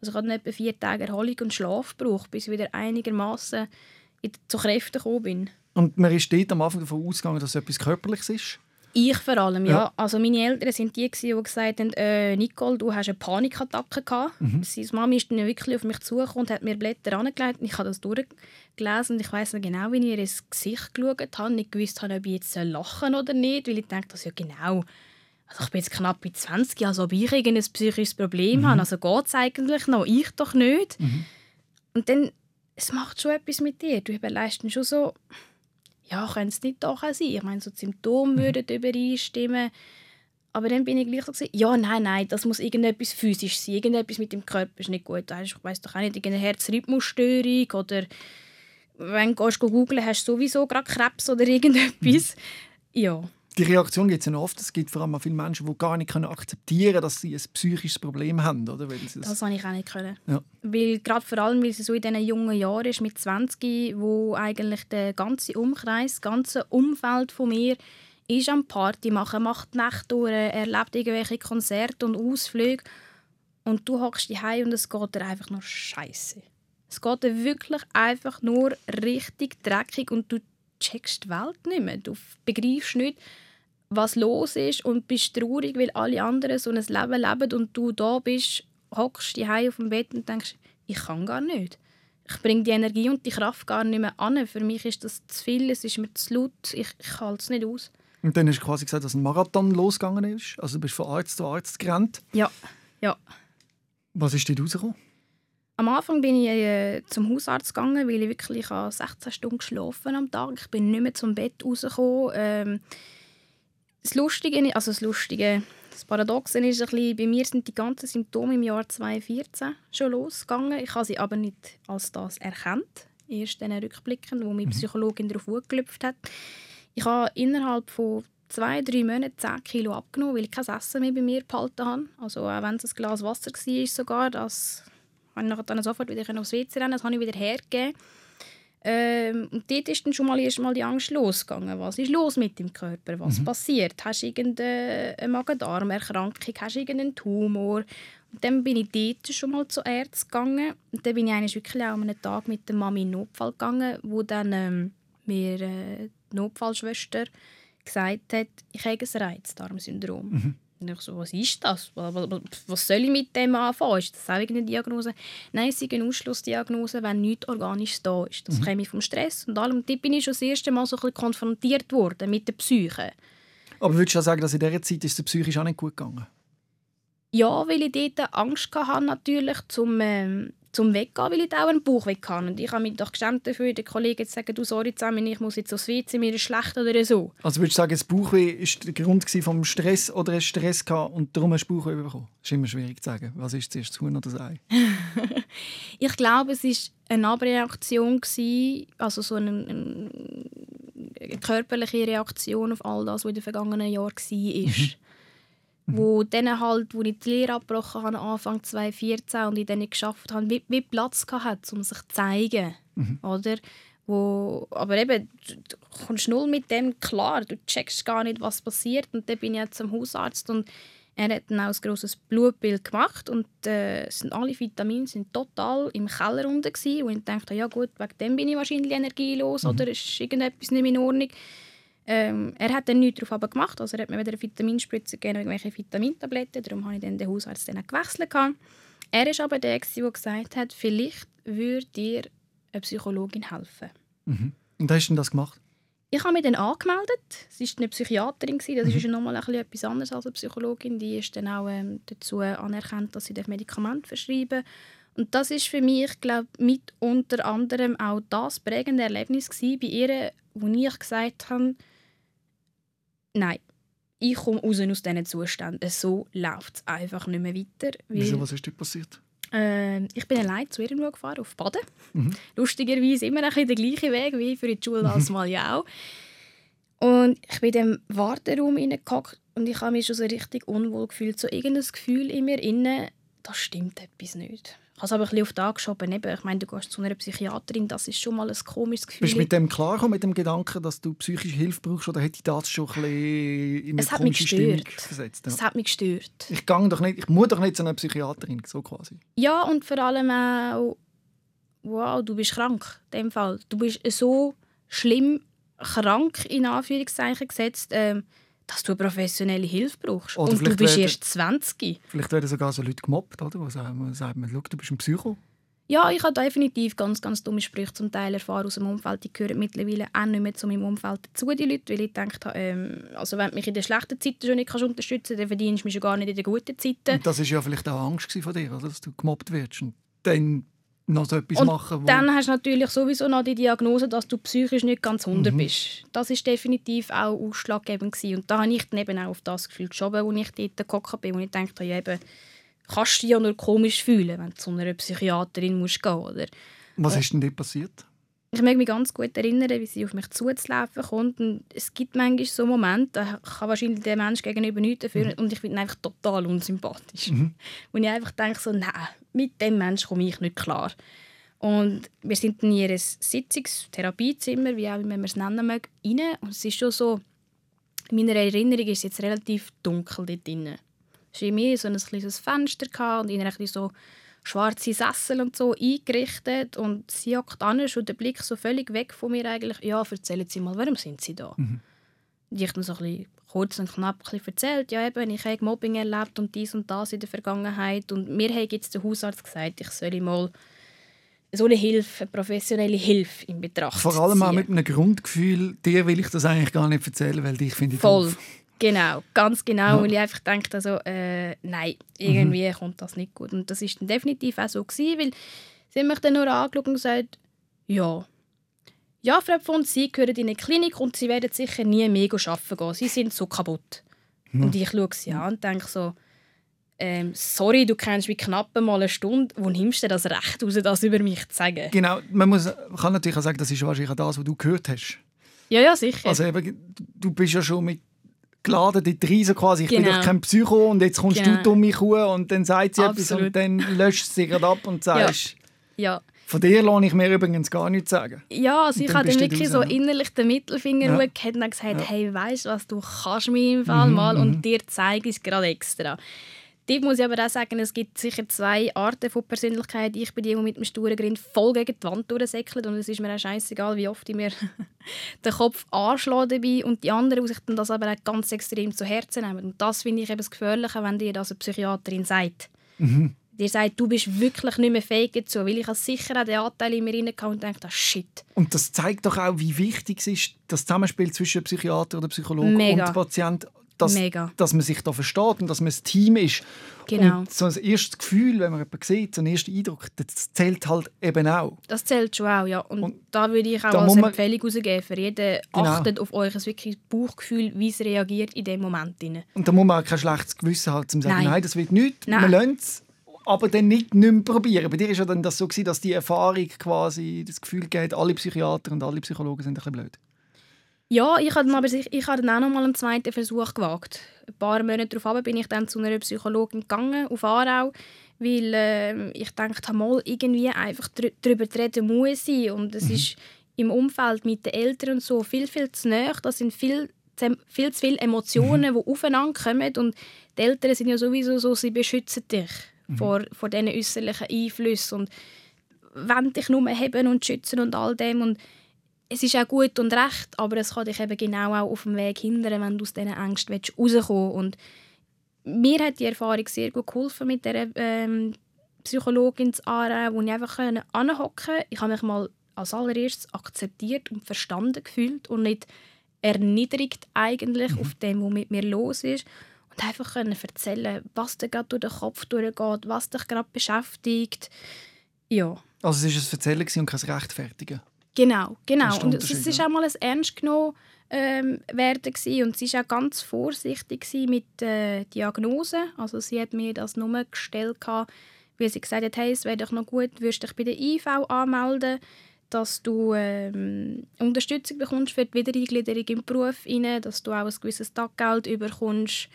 Also ich hatte etwa vier Tage Erholung und Schlaf gebraucht, bis ich wieder einigermaßen zu Kräften gekommen bin. Und man ist dort am Anfang davon ausgegangen, dass es etwas Körperliches ist? Ich vor allem, ja. ja. Also meine Eltern sind die, die gesagt haben, äh, Nicole, du hast eine Panikattacke gehabt. Mhm. Seine Mami ist dann wirklich auf mich zugekommen und hat mir Blätter angelegt. Ich habe das durchgelesen und ich weiß noch genau, wie ich ihr ins Gesicht geschaut habe. Nicht gewusst habe, ob ich jetzt lachen oder nicht, weil ich denke, das ja genau... Also ich bin jetzt knapp bei 20, also ob ich ein psychisches Problem mhm. habe. Also geht es eigentlich noch? Ich doch nicht. Mhm. Und dann, es macht schon etwas mit dir. Du überlegst dann schon so ja, könnte es nicht doch auch sein. Ich meine, so die Symptome mhm. würden übereinstimmen. Aber dann bin ich gleich so, gewesen, ja, nein, nein, das muss irgendetwas physisch sein. Irgendetwas mit dem Körper ist nicht gut. Ich weiß doch auch nicht, irgendeine Herzrhythmusstörung oder wenn du googeln hast du sowieso gerade Krebs oder irgendetwas. Mhm. Ja. Die Reaktion gibt es ja oft. Es gibt vor allem viele Menschen, die gar nicht akzeptieren können, dass sie ein psychisches Problem haben. Oder? Weil das, das habe ich auch nicht können. Ja. Weil gerade vor allem, weil sie so in diesen jungen Jahren ist, mit 20, wo eigentlich der ganze Umkreis, das ganze Umfeld von mir ist am Party machen, macht Nacht durch, erlebt irgendwelche Konzerte und Ausflüge. Und du hockst dich und es geht dir einfach nur scheiße. Es geht dir wirklich einfach nur richtig dreckig und du checkst die Welt nicht mehr. Du begreifst nicht, was los ist und bist traurig, weil alle anderen so ein Leben leben und du da bist, hockst die auf dem Bett und denkst, ich kann gar nicht. Ich bringe die Energie und die Kraft gar nicht mehr an. Für mich ist das zu viel, es ist mir zu laut, ich, ich halte es nicht aus. Und dann hast du quasi gesagt, dass ein Marathon losgegangen ist? Also du bist von Arzt zu Arzt gerannt? Ja, ja. Was ist dir rausgekommen? Am Anfang bin ich äh, zum Hausarzt gegangen, weil ich wirklich ich 16 Stunden geschlafen am Tag. Ich bin nicht mehr zum Bett rausgekommen. Ähm, das Lustige, also das Lustige, das Paradoxe ist ein bisschen, bei mir sind die ganzen Symptome im Jahr 2014 schon losgegangen. Ich habe sie aber nicht als das erkannt. Erst dann rückblickend, wo meine mhm. Psychologin darauf angeklopft hat. Ich habe innerhalb von zwei, drei Monaten 10 Kilo abgenommen, weil ich kein Essen mehr bei mir behalten habe. Also auch wenn es ein Glas Wasser war, sogar, das habe ich dann sofort wieder aufs WC rennen, das habe ich wieder hergegeben. Ähm, und dort ist dann schon mal erst mal die Angst losgegangen. Was ist los mit dem Körper? Was mhm. passiert? Hast du irgendeine Magen-Darm-Erkrankung? Hast du irgendeinen Tumor? Und dann bin ich dort schon mal zu Ärzten gegangen. Und dann bin ich eigentlich wirklich auch einen Tag mit der Mami in den Notfall gegangen, wo dann ähm, mir äh, die Notfallschwester gesagt hat, ich habe ein Reizdarmsyndrom. Mhm. Und ich so, was ist das? Was soll ich mit dem anfangen? Ist das auch irgendeine Diagnose? Nein, es ist eine Ausschlussdiagnose, wenn nichts Organisches da ist. Das mhm. käme vom Stress und allem. Dort bin ich schon das erste Mal so ein bisschen konfrontiert worden mit der Psyche. Aber würdest du auch sagen, dass in dieser Zeit ist der psychisch auch nicht gut gegangen? Ja, weil ich dort Angst hatte, natürlich, zum, ähm, zum Weggehen, weil ich auch einen Bauch weg kann. Und ich habe mich doch geschämt dafür, den Kollegen zu sagen, du, sorry zusammen, ich muss jetzt aufs WC, mir ist schlecht oder so. Also würdest du sagen, das Bauchweh war der Grund vom Stress oder du Stress gehabt und darum hast du Bauchweh bekommen? Das ist immer schwierig zu sagen. Was ist zuerst, das Huhn oder das Ei? ich glaube, es war eine Abreaktion, also so ein, ein körperliche Reaktion auf all das, was in den vergangenen Jahren war. Mhm. Wo dann halt, wo ich die Lehre abgebrochen habe, Anfang 2014 und dann nicht geschafft habe, wie, wie Platz hatte, um sich zu zeigen. Mhm. Oder? Wo, aber eben, du kommst null mit dem klar, du checkst gar nicht, was passiert. Und dann bin ich jetzt zum Hausarzt und er hat dann auch ein grosses Blutbild gemacht und äh, sind alle Vitamine sind total im Keller unten gewesen. Und ich dachte, ja gut, wegen dem bin ich wahrscheinlich energielos mhm. oder ist irgendetwas nicht in Ordnung. Ähm, er hat dann nichts darauf gemacht, also er hat mir wieder eine Vitaminspritze gegeben, irgendwelche Vitamintabletten, darum habe ich dann den Hausarzt dann gewechselt. Er war aber der, der gesagt hat, vielleicht würde dir eine Psychologin helfen. Mhm. Und hast du das gemacht? Ich habe mich dann angemeldet. Sie war eine Psychiaterin. Das mhm. ist ja nochmal etwas anderes als eine Psychologin. Die ist dann auch ähm, dazu anerkannt, dass sie Medikamente verschreiben Und das ist für mich, glaube mit unter anderem auch das prägende Erlebnis bei ihr, wo ich gesagt habe, nein, ich komme raus aus diesen Zuständen. So läuft es einfach nicht mehr weiter. Wieso, was ist dir passiert? Äh, ich bin allein zu ihr gefahren, auf Baden. Mhm. Lustigerweise immer ein der gleiche Weg wie für die Schule als mal ja auch. Und ich bin in dem Warteraum reingehockt und ich habe mich schon so richtig unwohl gefühlt. So irgendein Gefühl in mir inne, da stimmt etwas nicht. Ich habe es aber ein bisschen auf den. Ich meine, du gehst zu einer Psychiaterin, das ist schon mal ein komisches Gefühl. Bist du mit dem klar mit dem Gedanken, dass du psychische Hilfe brauchst, oder hätte das schon ein bisschen in eine es komische Stimmung versetzt? Ja. Es hat mich gestört. Ich, gang doch nicht, ich muss doch nicht zu einer Psychiaterin, so quasi. Ja, und vor allem auch, wow, du bist krank, in dem Fall. Du bist so schlimm krank, in Anführungszeichen gesetzt, ähm, dass du professionelle Hilfe brauchst. Oder und du bist werden, erst 20. Vielleicht werden sogar so Leute gemobbt, oder? Wo sagen, sagen du bist ein Psycho. Ja, ich habe definitiv ganz, ganz dumme Sprüche zum Teil erfahren aus dem Umfeld. Die gehören mittlerweile auch nicht mehr zu meinem Umfeld dazu, die Leute, weil ich denke, ähm, also wenn du mich in den schlechten Zeiten schon nicht unterstützen kannst, dann verdienst du mich schon gar nicht in den guten Zeiten. Und das war ja vielleicht auch Angst von dir, oder? dass du gemobbt wirst. Und dann noch so etwas und machen. Dann hast du natürlich sowieso noch die Diagnose, dass du psychisch nicht ganz 100 mhm. bist. Das ist definitiv auch ausschlaggebend gewesen. Und da habe ich dann eben auch auf das Gefühl geschoben, wo ich dort gekommen bin, wo ich dachte, ja eben, kannst du dich ja nur komisch fühlen, wenn du zu einer Psychiaterin musst gehen musst. Was ist denn dir passiert? Ich mag mich ganz gut erinnern, wie sie auf mich zuzulaufen kommt. Und es gibt manchmal so Momente, da kann wahrscheinlich der Mensch gegenüber nichts dafür mhm. und ich bin einfach total unsympathisch. Mhm. Und ich einfach denke so, nein, mit dem Menschen komme ich nicht klar. Und wir sind in ihr Sitzungstherapiezimmer, wie auch immer man es nennen mag, rein. Und es ist schon so, in meiner Erinnerung ist es jetzt relativ dunkel dort drin. Es war mir so ein kleines Fenster und in einer so schwarze Sessel und so eingerichtet und sie hockt an und der Blick so völlig weg von mir eigentlich. Ja, erzählen Sie mal, warum sind Sie da? Mhm. Und ich dann so ein bisschen kurz und knapp ein erzählt, ja eben, ich habe Mobbing erlebt und dies und das in der Vergangenheit und mir hat jetzt der Hausarzt gesagt, ich soll mal so eine Hilfe, eine professionelle Hilfe in Betracht Vor allem auch mit einem Grundgefühl, dir will ich das eigentlich gar nicht erzählen, weil dich finde ich Voll. Doof. Genau, ganz genau. Ja. Und ich einfach denke, also, äh, nein, irgendwie mhm. kommt das nicht gut. Und das ist dann definitiv auch so gewesen, weil sie haben mich dann nur angeschaut und gesagt, ja, ja, Frau Pfund, Sie gehören in eine Klinik und Sie werden sicher nie mehr arbeiten gehen. Sie sind so kaputt. Mhm. Und ich schaue sie an und denke so, ähm, sorry, du kennst wie knapp mal eine Stunde, wo nimmst du das Recht raus, das über mich zu sagen? Genau, man, muss, kann natürlich auch sagen, das ist wahrscheinlich auch das, was du gehört hast. Ja, ja, sicher. Also eben, du bist ja schon mit geladen dort rein, quasi, ich genau. bin doch kein Psycho und jetzt kommst genau. du um mich Kuh und dann sagt sie Absolut. etwas und dann löscht sie gerade ab und sagst... Ja. ja. Von dir lasse ich mir übrigens gar nichts sagen. Ja, also ich habe dann wirklich so innerlich den Mittelfinger ja. und gesagt, ja. hey, weißt du was, du kannst mir im Fall mhm, mal und mhm. dir zeige ich es gerade extra. Dort muss ich aber auch sagen, es gibt sicher zwei Arten von Persönlichkeit. Ich bin die, die mit dem sturen Grind voll gegen die Wand durchsäckelt und es ist mir auch scheißegal, wie oft ich mir den Kopf anschlage dabei und die anderen, die sich das aber auch ganz extrem zu Herzen nehmen. Und das finde ich eben das Gefährliche, wenn dir das eine Psychiaterin sagt. Mhm. Die sagt, du bist wirklich nicht mehr fähig dazu, weil ich sicher auch den Anteil in mir rein und denke, das shit. Und das zeigt doch auch, wie wichtig es ist, das Zusammenspiel zwischen Psychiater oder Psychologe Mega. und Patient dass, Mega. dass man sich da versteht und dass man ein Team ist. Genau. Und so ein erstes Gefühl, wenn man jemanden sieht, so ein erster Eindruck, das zählt halt eben auch. Das zählt schon auch, ja. Und, und da würde ich auch als Empfehlung rausgeben für jeden, genau. achtet auf euer wirklich Bauchgefühl, wie es reagiert in dem Moment. Und da muss man auch kein schlechtes Gewissen haben, um zu sagen, nein, nein das wird nichts, nein. wir es aber dann nicht, nicht mehr probieren. Bei dir war ja dann das so, dass die Erfahrung quasi das Gefühl gibt, alle Psychiater und alle Psychologen sind ein bisschen blöd. Ja, ich habe aber ich, ich habe dann auch noch mal einen zweiten Versuch gewagt. Ein paar Monate darauf bin ich dann zu einer Psychologin gegangen, auf Aarau, weil äh, ich dachte, mal irgendwie einfach darüber reden muss sein. Und es mhm. ist im Umfeld mit den Eltern und so viel, viel zu nah. Das sind viel, viel zu viele Emotionen, mhm. die aufeinander kommen. Und die Eltern sind ja sowieso so, sie beschützen dich mhm. vor, vor diesen äußerlichen Einflüssen und wollen dich nur haben und schützen und all dem. Und es ist auch gut und recht, aber es kann dich eben genau auch auf dem Weg hindern, wenn du aus diesen Ängsten rauskommen willst. Und mir hat die Erfahrung sehr gut geholfen mit der ähm, Psychologin zu Aarau, wo ich einfach anhocken konnte. Ich habe mich mal als allererstes akzeptiert und verstanden gefühlt und nicht erniedrigt eigentlich mhm. auf dem, was mit mir los ist. Und einfach können erzählen, was dir gerade durch den Kopf durchgeht, was dich gerade beschäftigt. Ja. Also es war ein Erzählen und kein Rechtfertigen? Genau, genau. Und es war auch mal ein ernst genommen ähm, werden gewesen. und sie war auch ganz vorsichtig mit der äh, Diagnose. Also sie hat mir das nur gestellt, weil sie gesagt hat, hey, es wäre doch noch gut, würdest dich bei der IV anmelden, dass du ähm, Unterstützung bekommst für die Wiedereingliederung im Beruf, rein, dass du auch ein gewisses Taggeld bekommst,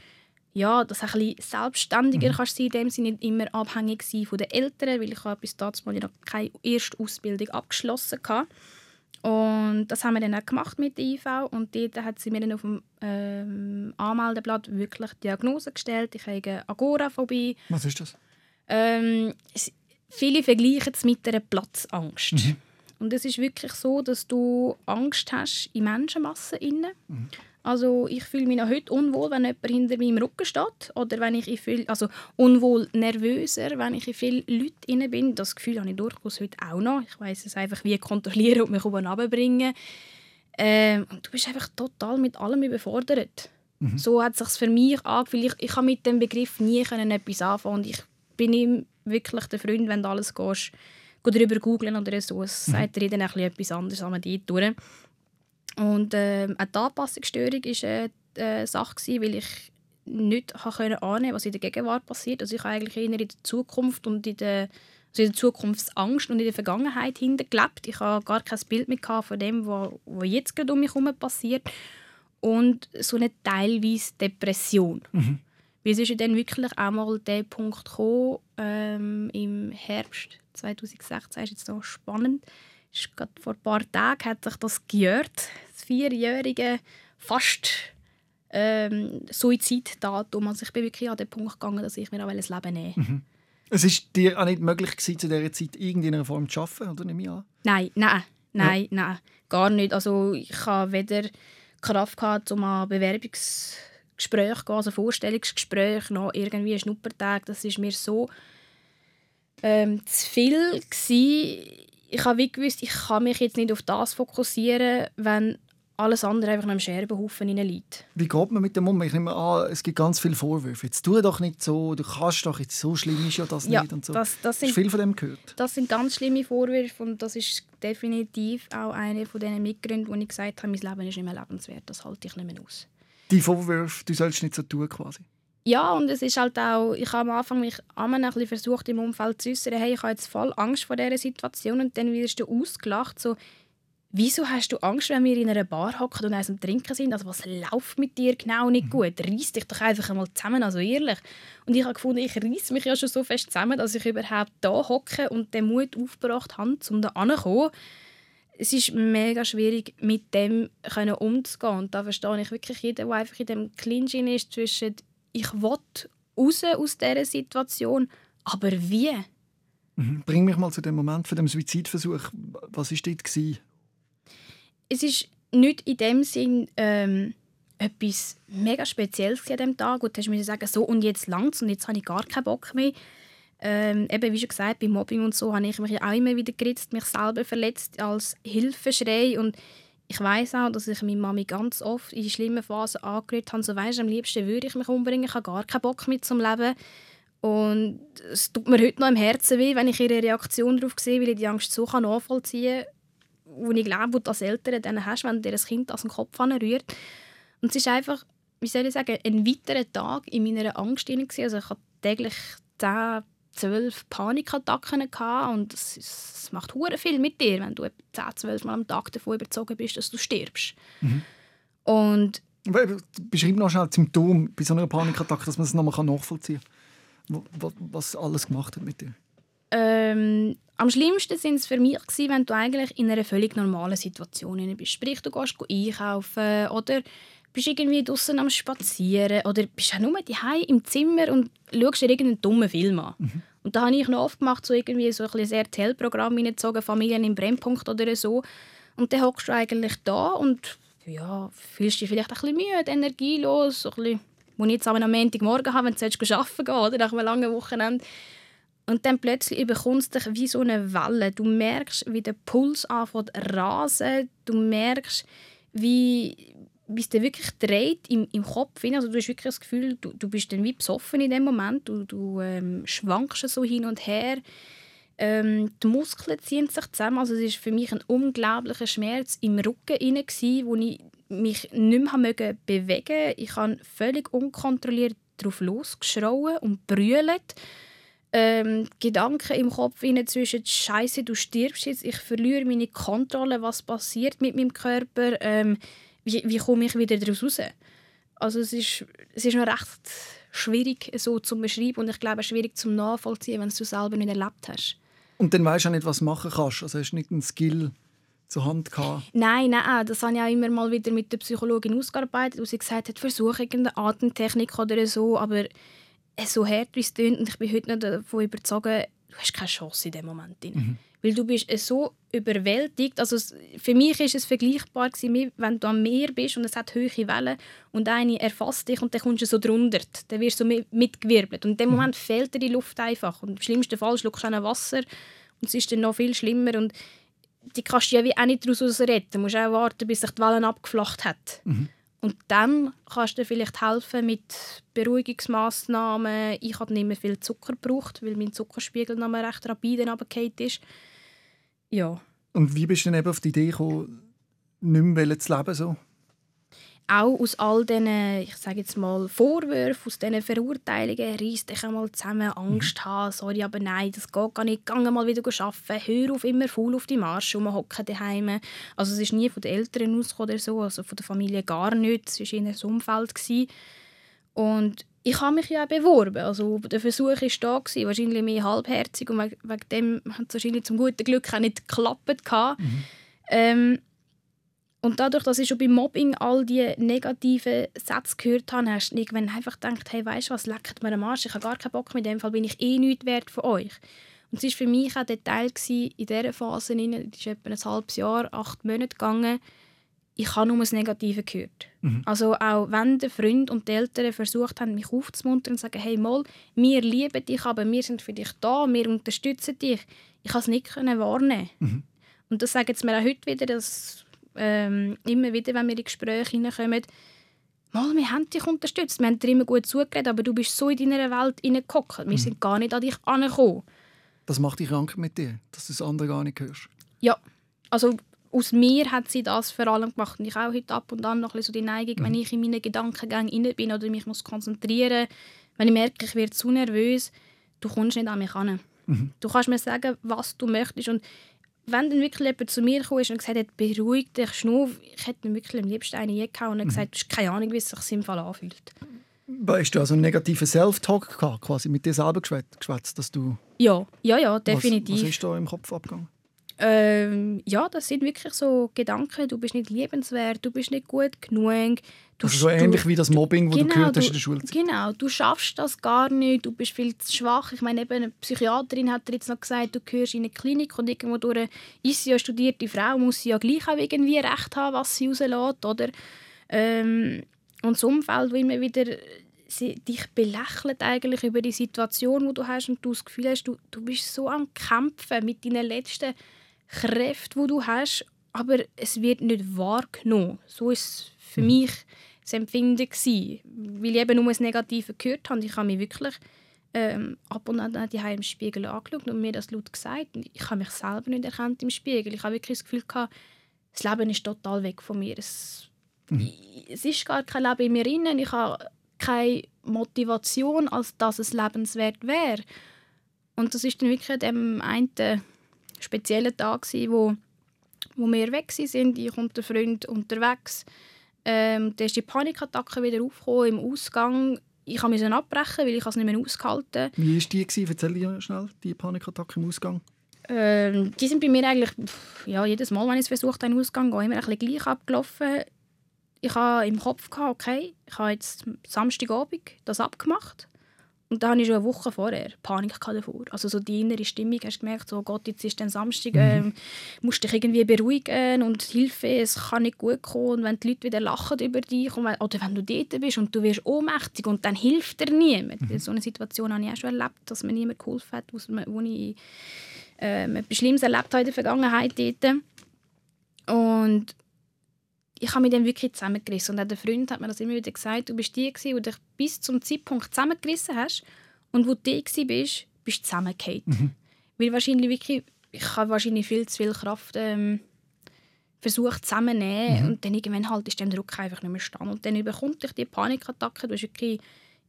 ja, dass du ein bisschen selbstständiger mhm. kannst sein, in dem Sinne nicht immer abhängig sein von den Eltern, weil ich habe bis dato noch keine erste Ausbildung abgeschlossen hatte. Und das haben wir dann auch gemacht mit der IV und dort hat sie mir dann auf dem ähm, Anmeldeblatt wirklich Diagnose gestellt. Ich habe Agoraphobie. Was ist das? Ähm, viele vergleichen es mit einer Platzangst. Mhm. Und es ist wirklich so, dass du Angst hast in Menschenmassen. Mhm. Also ich fühle mich noch heute unwohl, wenn jemand hinter meinem Rücken steht. Oder wenn ich viel, also unwohl nervöser, wenn ich in viele Leute inne bin. Das Gefühl habe ich durchaus heute auch noch. Ich weiß es einfach, wie kontrollieren und mich oben runterbringen. Ähm, und du bist einfach total mit allem überfordert. Mhm. So hat es sich für mich angefühlt. Ich, ich habe mit dem Begriff nie können etwas anfangen und ich bin ihm wirklich der Freund, wenn du alles gehst, darüber googeln oder so. Es mhm. sagt dir dann etwas anderes man dort durch. Und äh, auch die Anpassungsstörung war eine äh, Sache, weil ich nicht annehmen konnte, was in der Gegenwart passiert. Also ich habe eigentlich eher in der Zukunft und in der, also in der Zukunftsangst und in der Vergangenheit hintergelebt. Ich habe gar kein Bild mehr von dem, was, was jetzt gerade um mich herum passiert. Und so eine teilweise Depression. Mhm. Weil es ist ja dann wirklich einmal der Punkt gekommen, ähm, im Herbst 2016, ist jetzt noch spannend, ist gerade vor ein paar Tagen hat sich das gejährt, das vierjährige fast ähm, Suiziddatum. Also ich bin wirklich an den Punkt gegangen, dass ich mir auch das Leben nehmen mhm. Es war dir auch nicht möglich, gewesen, zu dieser Zeit irgendeiner Form zu arbeiten, oder nehme ich an? Nein, nein, nein, ja. nein, gar nicht. Also ich hatte weder Kraft gehabt, um an Bewerbungsgespräch zu gehen, also Vorstellungsgespräch, noch irgendwie Schnuppertag. Das ist mir so ähm, zu viel gewesen ich habe gewusst, ich kann mich jetzt nicht auf das fokussieren, wenn alles andere einfach noch im Scherbenhaufen liegt. Wie geht man mit dem um? Ich nehme an, es gibt ganz viele Vorwürfe. Jetzt tu doch nicht so, du kannst doch jetzt so schlimm ist ja das ja, nicht und so. Das, das sind, Hast viel von dem gehört? Das sind ganz schlimme Vorwürfe und das ist definitiv auch einer von diesen Mitgründen, wo ich gesagt habe, mein Leben ist nicht mehr lebenswert, das halte ich nicht mehr aus. Die Vorwürfe, du sollst nicht so tun quasi? Ja, und es ist halt auch, ich habe am Anfang mich einmal ein bisschen versucht, im Umfeld zu äußern, hey, ich habe jetzt voll Angst vor dieser Situation und dann wirst du ausgelacht, so, wieso hast du Angst, wenn wir in einer Bar hocken und eins am Trinken sind? Also was läuft mit dir genau nicht mhm. gut? Reiss dich doch einfach einmal zusammen, also ehrlich. Und ich habe gefunden, ich reiss mich ja schon so fest zusammen, dass ich überhaupt da hocke und den Mut aufgebracht habe, um da anzukommen. Es ist mega schwierig, mit dem umzugehen. Und da verstehe ich wirklich jeden, der einfach in dem Clinch ist zwischen ich will raus aus dieser Situation, aber wie? Mhm. Bring mich mal zu dem Moment von dem Suizidversuch. Was war dort? Gewesen? Es ist nicht in dem Sinn ähm, etwas mega Spezielles an diesem Tag. Und du musst sagen, so und jetzt langt's und jetzt habe ich gar keinen Bock mehr. Ähm, eben, wie schon gesagt, beim Mobbing und so habe ich mich auch immer wieder geritzt, mich selber verletzt als Hilfeschrei und ich weiß auch, dass ich meine Mami ganz oft in schlimmen Phasen angerührt habe. So weißt, am liebsten würde ich mich umbringen, ich habe gar keinen Bock mit zum Leben. Und es tut mir heute noch im Herzen weh, wenn ich ihre Reaktion darauf sehe, weil ich die Angst so nachvollziehen kann, wo ich glaube, wo du als Eltern dann hast, wenn dir das Kind aus dem Kopf rührt. Und es ist einfach, wie soll ich sagen, ein weiterer Tag in meiner Angst. Also ich habe täglich 10, zwölf Panikattacken gehabt und es, es macht hure viel mit dir, wenn du 10, zwölf Mal am Tag davon überzogen bist, dass du stirbst. Mhm. Und Beschreib noch schnell die Symptome bei so einer Panikattacke, dass man es nochmal nachvollziehen kann. Was alles gemacht hat mit dir. Ähm, am schlimmsten sind es für mich gewesen, wenn du eigentlich in einer völlig normalen Situation bist. Sprich, du gehst einkaufen oder bist irgendwie draußen am Spazieren oder bist auch nur daheim im Zimmer und schaust dir irgendeinen dummen Film an. Mhm. Und da habe ich noch oft gemacht, so irgendwie so ein bisschen RTL-Programm hineingezogen, Familien im Brennpunkt oder so. Und dann hockst du eigentlich da und ja, fühlst dich vielleicht ein bisschen müde, energielos, so ein bisschen, wo ich jetzt am Montagmorgen habe, wenn du arbeiten gehen oder nach einem langen Wochenende. Und dann plötzlich überkommst du dich wie so eine Welle. Du merkst, wie der Puls anfängt rasen. Du merkst, wie, es dir wirklich dreht im, im Kopf. Also du hast wirklich das Gefühl, du, du bist dann wie besoffen in dem Moment. Du, du ähm, schwankst so hin und her. Ähm, die Muskeln ziehen sich zusammen. Also es war für mich ein unglaublicher Schmerz im Rücken, inne, wo ich mich nicht mehr bewegen. Ich habe völlig unkontrolliert darauf losgeschrauen und brüllt. Ähm, Gedanken im Kopf zwischen Scheiße, du stirbst jetzt, ich verliere meine Kontrolle, was passiert mit meinem Körper, ähm, wie, wie komme ich wieder daraus raus? Also es ist, es ist noch recht schwierig so zu beschreiben und ich glaube schwierig zum nachvollziehen, wenn du es selber nicht erlebt hast. Und dann weißt du auch nicht, was du machen kannst. Also hast du nicht einen Skill zur Hand gehabt? Nein, nein, das habe ich auch immer mal wieder mit der Psychologin ausgearbeitet, wo sie gesagt hat, versuche irgendeine Atemtechnik oder so, aber so hart wie es klingt, und ich bin heute noch davon überzeugt, du hast keine Chance in dem Moment. Mhm. Weil du bist so überwältigt. Also für mich ist es vergleichbar gewesen, wenn du am Meer bist und es hat hohe Wellen und eine erfasst dich und dann kommst du so drunter. Dann wirst du mitgewirbelt. Und in dem mhm. Moment fehlt dir die Luft einfach. Und im schlimmsten Fall schluckst du auch Wasser und es ist dann noch viel schlimmer. Und die kannst du ja wie auch nicht daraus retten. Du musst auch warten, bis sich die Wellen abgeflacht hat. Mhm. Und dann kannst du dir vielleicht helfen mit Beruhigungsmaßnahmen. Ich habe nicht mehr viel Zucker gebraucht, weil mein Zuckerspiegel noch recht rapide runtergefallen ist. Ja. Und wie bist du denn eben auf die Idee gekommen, nicht mehr zu leben? So? Auch aus all diesen, ich sage jetzt mal, Vorwürfen, aus diesen Verurteilungen reißt dich einmal zusammen, Angst mhm. haben, sorry, aber nein, das geht gar nicht, geh mal wieder arbeiten, hör auf, immer faul auf die Marsch rumhocken daheim. Also es ist nie von den Eltern ausgekommen oder so, also von der Familie gar nicht, es war eher das Umfeld. Gewesen. Und ich habe mich ja beworben. Also der Versuch war da, gewesen, wahrscheinlich mehr halbherzig und wegen dem hat es wahrscheinlich zum guten Glück auch nicht geklappt. Mhm. Ähm, und dadurch, dass ich schon beim Mobbing all die negativen Sätze gehört habe, hast du irgendwann einfach gedacht, hey, weißt du was, leckt mir am Arsch, ich habe gar keinen Bock, mit dem Fall bin ich eh nichts wert von euch. Und es war für mich auch der Teil gewesen, in dieser Phase, das ist etwa ein halbes Jahr, acht Monate gegangen, ich habe nur das Negative gehört. Mhm. Also auch wenn der Freund und die Eltern versucht haben, mich aufzumuntern und zu sagen, hey mal, wir lieben dich, aber wir sind für dich da, wir unterstützen dich. Ich konnte es nicht wahrnehmen. Mhm. Und das sagen sie mir auch heute wieder, dass ähm, immer wieder, wenn wir in Gespräche hineinkommen, mal, wir haben dich unterstützt, wir haben dir immer gut zugeredet, aber du bist so in deiner Welt hineingehockt. Wir mhm. sind gar nicht an dich angekommen. Das macht dich krank mit dir, dass du das andere gar nicht hörst? Ja, also aus mir hat sie das vor allem gemacht. Und ich auch heute ab und an noch so die Neigung, mhm. wenn ich in meinen Gedankengängen rein bin oder mich muss konzentrieren wenn ich merke, ich werde zu nervös, du kommst nicht an mich an. Mhm. Du kannst mir sagen, was du möchtest. Und wenn dann wirklich jemand zu mir kam und gesagt hat, beruhig dich, schnuff, ich hätte mir wirklich am liebsten einen gehauen und mhm. gesagt, du hast keine Ahnung, wie es sich im Fall anfühlt. Hast du also einen negativen Self-Talk gehabt, quasi mit dir selber geschwätzt, dass du... Ja, ja, ja, definitiv. Was, was ist da im Kopf abgegangen? Ähm, ja, das sind wirklich so Gedanken, du bist nicht liebenswert, du bist nicht gut genug. Du, also so ähnlich du, wie das Mobbing, das genau, du gehört hast in der Schule. Genau, du schaffst das gar nicht, du bist viel zu schwach. Ich meine, eben eine Psychiaterin hat dir jetzt noch gesagt, du gehörst in eine Klinik und irgendwo durch eine ICO studierte Frau muss sie ja gleich auch irgendwie Recht haben, was sie rauslässt, oder? Ähm, und das Umfeld, wo immer wieder sie dich belächelt eigentlich über die Situation, die du hast und du das Gefühl hast, du, du bist so am Kämpfen mit deinen letzten Kräfte, die du hast, aber es wird nicht wahrgenommen. So war es für mhm. mich das Empfinden gewesen, weil ich eben nur das Negative gehört habe. Ich habe mich wirklich ähm, ab und an die im Spiegel angeschaut und mir das laut gesagt. Ich habe mich selber nicht erkannt im Spiegel. Ich habe wirklich das Gefühl gehabt, das Leben ist total weg von mir. Es, mhm. es ist gar kein Leben in mir drin. Ich habe keine Motivation, als dass es lebenswert wäre. Und das ist dann wirklich dem einen speziellen Tag, wo, wo wir weg sind. Ich und der Freund unterwegs. Ähm, dann ist die Panikattacke wieder aufgekommen im Ausgang. Ich musste abbrechen, weil ich es nicht mehr ausgehalten Wie war die? Gewesen? Erzähl dir schnell, die Panikattacke im Ausgang. ähm, Die sind bei mir eigentlich ja, jedes Mal, wenn ich es versucht habe, Ausgang gehen, immer ein bisschen gleich abgelaufen. Ich hatte im Kopf, gehabt, okay, ich habe jetzt Samstagabend das abgemacht. Und da hatte ich schon eine Woche vorher Panik davor. Also so die innere Stimmung, hast du gemerkt, so Gott, jetzt ist dann Samstag, ähm, musst dich irgendwie beruhigen und Hilfe, es kann nicht gut kommen. Und wenn die Leute wieder lachen über dich und wenn, oder wenn du dort bist und du wirst ohnmächtig und dann hilft dir niemand. So eine Situation habe ich auch schon erlebt, dass mir niemand geholfen hat, wo wo ich ähm, etwas Schlimmes erlebt habe in der Vergangenheit dort. Und ich habe mich dann wirklich zusammengerissen. Und auch der Freund hat mir das immer wieder gesagt, du bist die, die dich bis zum Zeitpunkt zusammengerissen hast und wo du die bist, bist du zusammengefallen. Weil wahrscheinlich wirklich, ich habe wahrscheinlich viel zu viel Kraft ähm, versucht zusammenzunehmen und dann irgendwann halt ist der Druck einfach nicht mehr stand. Und dann überkommt dich die Panikattacke, du hast wirklich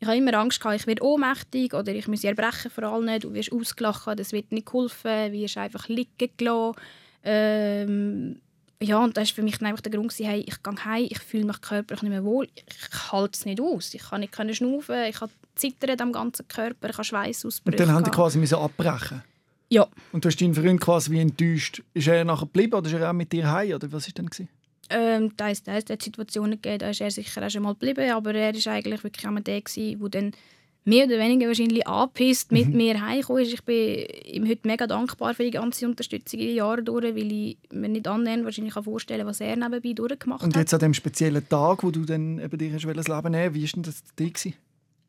ich habe immer Angst gehabt, ich werde ohnmächtig oder ich muss erbrechen vor allen. Du wirst ausgelacht, das wird nicht geholfen, du wirst einfach liegen gelassen. Ähm, ja, und das war für mich einfach der Grund, gewesen, hey, ich gehe heim, ich fühle mich körperlich nicht mehr wohl, ich halte es nicht aus. Ich kann nicht können schnaufen, ich habe Zittern am ganzen Körper, ich habe Schweißausbrüche. Und dann haben die quasi müssen abbrechen. Ja, Und du hast deinen Freund quasi wie enttäuscht. Ist er nachher geblieben oder ist er auch mit dir heim? Oder was war denn? Gewesen? ähm, da ist es hat Situationen gegeben, da ist er sicher auch schon mal geblieben, aber er ist eigentlich wirklich immer der gewesen, der dann mehr oder weniger wahrscheinlich angepisst mit mir heimgekommen ist. Ich bin ihm heute mega dankbar für die ganze Unterstützung in den Jahren durch, weil ich mir nicht annähernd wahrscheinlich kann vorstellen kann, was er nebenbei durchgemacht Und hat. jetzt an dem speziellen Tag, wo du dann eben dir hast das Leben nehmen wie war denn das dir?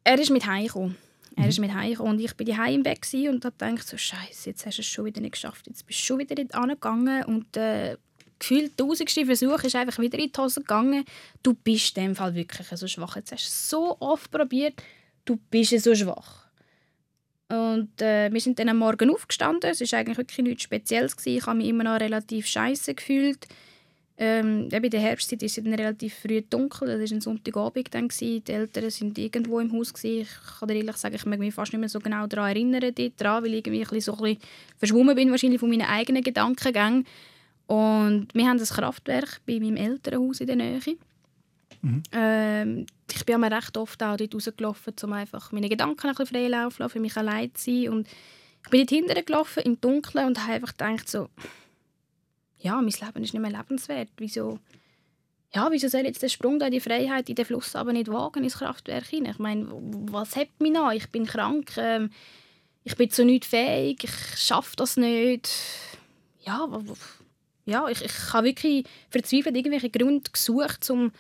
Er ist mit heimgekommen. Er ist mit heimgekommen und ich bin daheim im Bett und habe gedacht, so Scheiße, jetzt hast du es schon wieder nicht geschafft. Jetzt bist du schon wieder dort angegangen und äh, gefühlt tausendste Versuch ist einfach wieder in die Hose gegangen. Du bist in dem Fall wirklich so schwach. Jetzt hast du es so oft probiert, du bist so schwach. Und äh, wir sind dann am Morgen aufgestanden. Es war eigentlich wirklich nichts Spezielles. Gewesen. Ich habe mich immer noch relativ scheiße gefühlt. Ähm, in der Herbstzeit ist es dann relativ früh dunkel. Das war ein Sonntagabend. Dann gewesen. Die Eltern waren irgendwo im Haus. Gewesen. Ich kann dir ehrlich sagen, ich mag mich fast nicht mehr so genau daran erinnern, dort weil ich irgendwie so ein bisschen verschwommen bin wahrscheinlich von meinen eigenen Gedankengängen. Und wir haben ein Kraftwerk bei meinem Elternhaus in der Nähe. Ähm, ich bin aber recht oft auch dort rausgelaufen, um einfach meine Gedanken ein bisschen frei laufen zu lassen, für mich allein zu sein. Und ich bin dort hinterher gelaufen, im Dunkeln, und habe einfach gedacht so, ja, mein Leben ist nicht mehr lebenswert. Wieso, ja, wieso soll jetzt den Sprung da in die Freiheit in den Fluss aber nicht wagen, ins Kraftwerk hinein? Ich meine, was hat mich noch? Ich bin krank, ähm, ich bin zu nichts fähig, ich schaffe das nicht. Ja, ja ich, ich habe wirklich verzweifelt irgendwelche Gründe gesucht, um,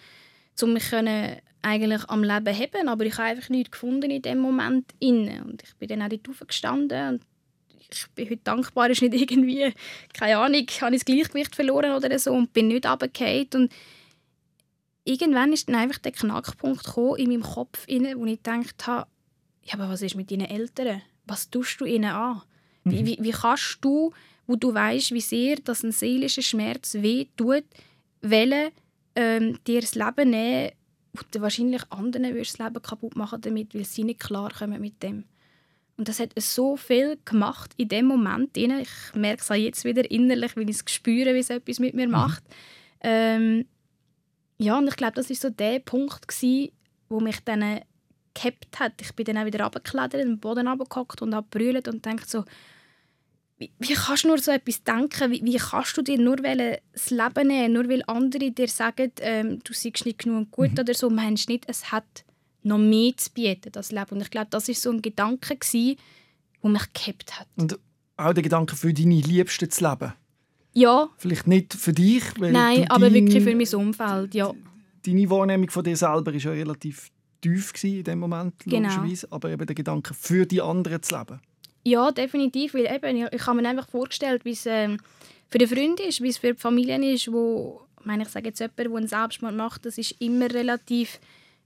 um mich können eigentlich am Leben zu haben, aber ich habe einfach nichts gefunden in dem Moment inne und ich bin dann auch dort aufgestanden und ich bin heute dankbar, ist nicht irgendwie, keine Ahnung, habe ich das Gleichgewicht verloren oder so und bin nicht runtergefallen. und irgendwann ist dann einfach der Knackpunkt gekommen in meinem Kopf inne, wo ich gedacht habe, ja, aber was ist mit deinen Eltern? Was tust du ihnen an? Wie, wie, wie kannst du, wo du weißt, wie sehr das ein seelischer Schmerz weh tut, wollen, ähm, dir das Leben nehmen und wahrscheinlich anderen wirst das Leben kaputt machen damit, weil sie nicht klarkommen mit dem. Und das hat so viel gemacht in dem Moment. rein. Ich merke es auch jetzt wieder innerlich, weil ich es spüre, wie es etwas mit mir macht. Ähm, ja, und ich glaube, das war so der Punkt, gewesen, wo mich dann gehabt hat. Ich bin dann auch wieder runtergeklettert, den Boden runtergehockt und habe brüllt und dachte so, wie, wie kannst du nur so etwas denken? Wie, wie kannst du dir nur das Leben nehmen, nur weil andere dir sagen, ähm, du siehst nicht genug gut oder so, meinst nicht, es hat noch mehr zu bieten, das Leben. Und ich glaube, das war so ein Gedanke, gewesen, der mich gehabt hat. Und auch der Gedanke für deine Liebsten zu leben. Ja, Vielleicht nicht für dich, weil nein, aber dein- wirklich für mein Umfeld, ja. deine Wahrnehmung von dir selber war ja relativ tief gewesen in dem Moment, Genau. logischerweise. Aber eben der Gedanke, für die anderen zu leben. Ja, definitiv. Weil eben, ich, habe mir einfach vorgestellt, wie es ähm, für den Freund ist, wie es für die Familie ist, wo, ich meine, ich sage jetzt jemand, der einen Selbstmord macht, das ist immer relativ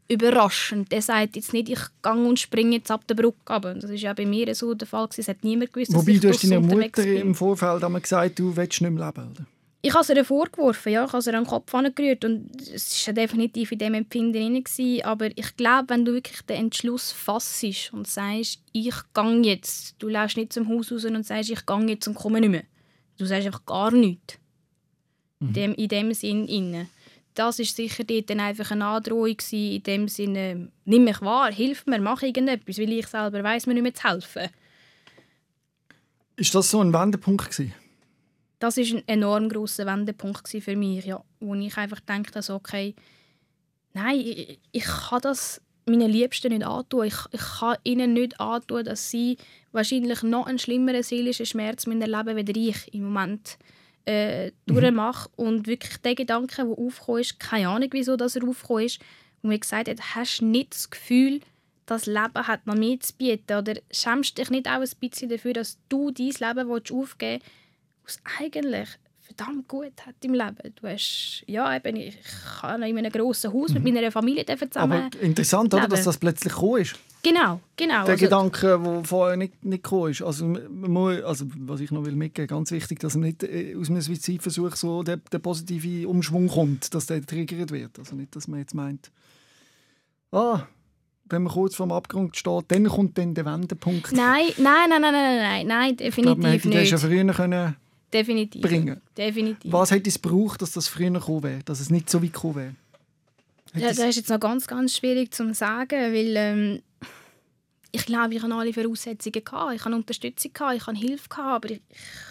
überraschend. Der sagt jetzt nicht, ich gehe und springe jetzt ab der Brücke runter. Das ist ja bei mir so der Fall. Es hat niemand gewusst, dass Wobei, ich du hast deiner Mutter im Vorfeld einmal gesagt, du willst nicht mehr leben. Oder? Ich habe es ihr vorgeworfen, ja. ich habe es ihr an den Kopf angerührt und es war definitiv in dem Empfinden drin. gewesen. Aber ich glaube, wenn du wirklich den Entschluss fassest und sagst, ich gehe jetzt, du lässt nicht zum Haus raus und sagst, ich gehe jetzt und komme nicht mehr. Du sagst einfach gar nichts. In, dem, in dem Sinn. Inne. das ist sicher dort dann einfach eine Androhung gewesen, in dem Sinne, nimm mich wahr, hilf mir, mach irgendetwas, weil ich selber weiß mir nicht mehr zu helfen. Ist das so ein Wendepunkt gewesen? Das ist ein enorm großer Wendepunkt für mich, ja, wo ich einfach dachte, also, okay, nein, ich, ich kann das meinen Liebsten nicht antun. Ich, ich kann ihnen nicht antun, dass sie wahrscheinlich noch einen schlimmeren seelischen Schmerz erleben müssen, wie ich im Moment äh, mhm. durchmache. Und wirklich der Gedanke, der aufgekommen ist, keine Ahnung, wieso das er aufgekommen ist, und mir gesagt hat, hast du nicht das Gefühl, das Leben hat noch mehr zu bieten? Oder schämst dich nicht auch ein bisschen dafür, dass du dein Leben aufgeben willst, was eigentlich verdammt gut hat im Leben. Du hast, ja, eben, ich kann in einem grossen Haus mit mhm. meiner Familie zusammen Aber interessant, oder, dass das plötzlich gekommen ist. Genau, genau. Der also, Gedanke, der vorher nicht, nicht gekommen ist. Also, man muss, also, was ich noch will mitgeben ganz wichtig, dass man nicht äh, aus einem Suizidversuch so der, der positive Umschwung kommt, dass der getriggert wird. Also nicht, dass man jetzt meint, ah, wenn man kurz vor dem Abgrund steht, dann kommt dann der Wendepunkt. Nein, nein, nein, nein, nein, nein, nein definitiv ich glaube, man hätte nicht. Das schon früher können Definitiv. bringen Definitiv. Was hätte es gebraucht, dass das früher gekommen wäre, dass es nicht so weit gekommen wäre? Ja, das ist jetzt noch ganz, ganz schwierig zu sagen, weil ähm, ich glaube, ich hatte alle Voraussetzungen. Gehabt. Ich hatte Unterstützung, gehabt, ich hatte Hilfe, gehabt, aber ich...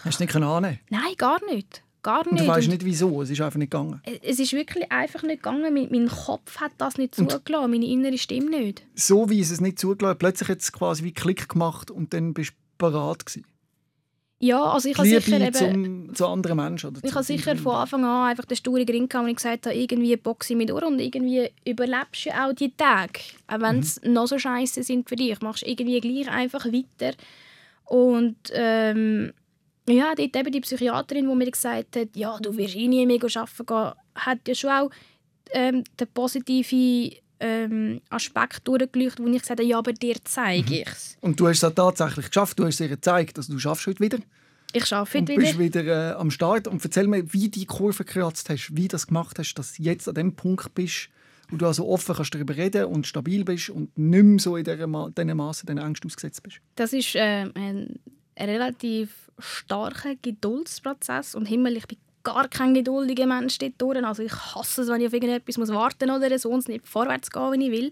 Hast du nicht annehmen Nein, gar nicht. Gar nicht. Und du weißt nicht, wieso. Es ist einfach nicht gegangen. Es ist wirklich einfach nicht gegangen. Mein, Kopf hat das nicht zugelassen, meine innere Stimme nicht. So wie es es nicht zugelassen hat, plötzlich hat es quasi wie Klick gemacht und dann bist du bereit gewesen. Ja, also ich habe sicher eben, zum, zu anderen Menschen. Oder ich habe sicher von Anfang an einfach den sturen Grin gehabt, wo ich gesagt habe, irgendwie boxe ich mich durch und irgendwie überlebst du auch die Tage. Auch wenn es mhm. noch so scheiße sind für dich, machst du irgendwie gleich einfach weiter. Und ähm, ja, dort eben die Psychiaterin, die mir gesagt hat, ja, du wirst eh nie mehr arbeiten gehen, hat ja schon auch ähm, den positiven ähm, Aspekt durchgeleuchtet, wo ich gesagt habe, ja, aber dir zeige ich es. Mhm. Und du hast es tatsächlich geschafft, du hast es ihr gezeigt, also du schaffst heute wieder. Ich arbeite wieder. bist wieder äh, am Start. Und erzähl mir, wie du die Kurve gekratzt hast, wie du das gemacht hast, dass du jetzt an dem Punkt bist, wo du also offen kannst darüber reden und stabil bist und nicht mehr so in diesem Ma Maße den Angst ausgesetzt bist. Das ist äh, ein, ein relativ starker Geduldsprozess und Himmel, ich bin gar kein geduldiger Mensch dort Also ich hasse es, wenn ich auf irgendetwas muss warten oder so und nicht vorwärts gehen, wie ich will.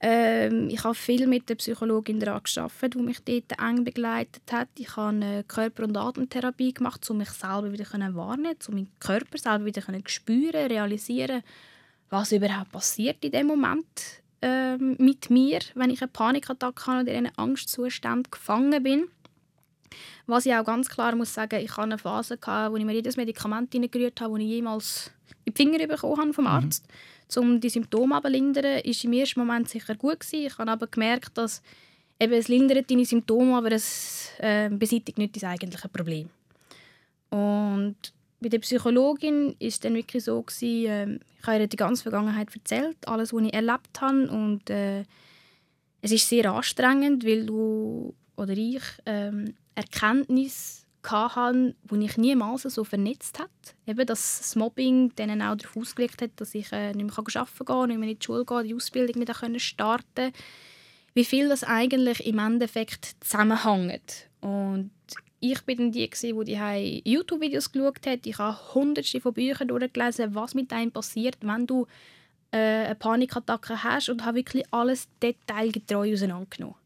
Ähm, ich habe viel mit der Psychologin daran gearbeitet, die mich dort eng begleitet hat. Ich habe Körper- und Atemtherapie gemacht, um mich selber wieder wahrnehmen um meinen Körper selber wieder spüren, realisieren, was überhaupt passiert in dem Moment ähm, mit mir, wenn ich eine Panikattacke habe oder in einem Angstzustand gefangen bin. Was ich auch ganz klar muss sagen, ich hatte eine Phase, gehabt, wo ich mir jedes Medikament hineingerührt habe, das ich jemals in die Finger bekommen habe vom mhm. Arzt. Mhm. Um die Symptome zu lindern, war im ersten Moment sicher gut. Gewesen. Ich habe aber gemerkt, dass eben, es lindert deine Symptome, aber es äh, beseitigt nicht das eigentliche Problem. Und bei der Psychologin war es dann wirklich so, gewesen, äh, ich habe ihr die ganze Vergangenheit erzählt, alles, was ich erlebt habe. Und äh, es ist sehr anstrengend, weil du oder ich ähm, Erkenntnis hatte, die ich niemals so vernetzt habe. Eben, dass das Mobbing dann auch darauf ausgelegt hat, dass ich äh, nicht mehr arbeiten kann, nicht mehr in die Schule gehen, die Ausbildung nicht können starten Wie viel das eigentlich im Endeffekt zusammenhängt. Und ich bin dann die, die die YouTube-Videos geschaut hat. Ich habe hunderte von Büchern durchgelesen, was mit einem passiert, wenn du äh, eine Panikattacke hast und habe wirklich alles detailgetreu auseinandergenommen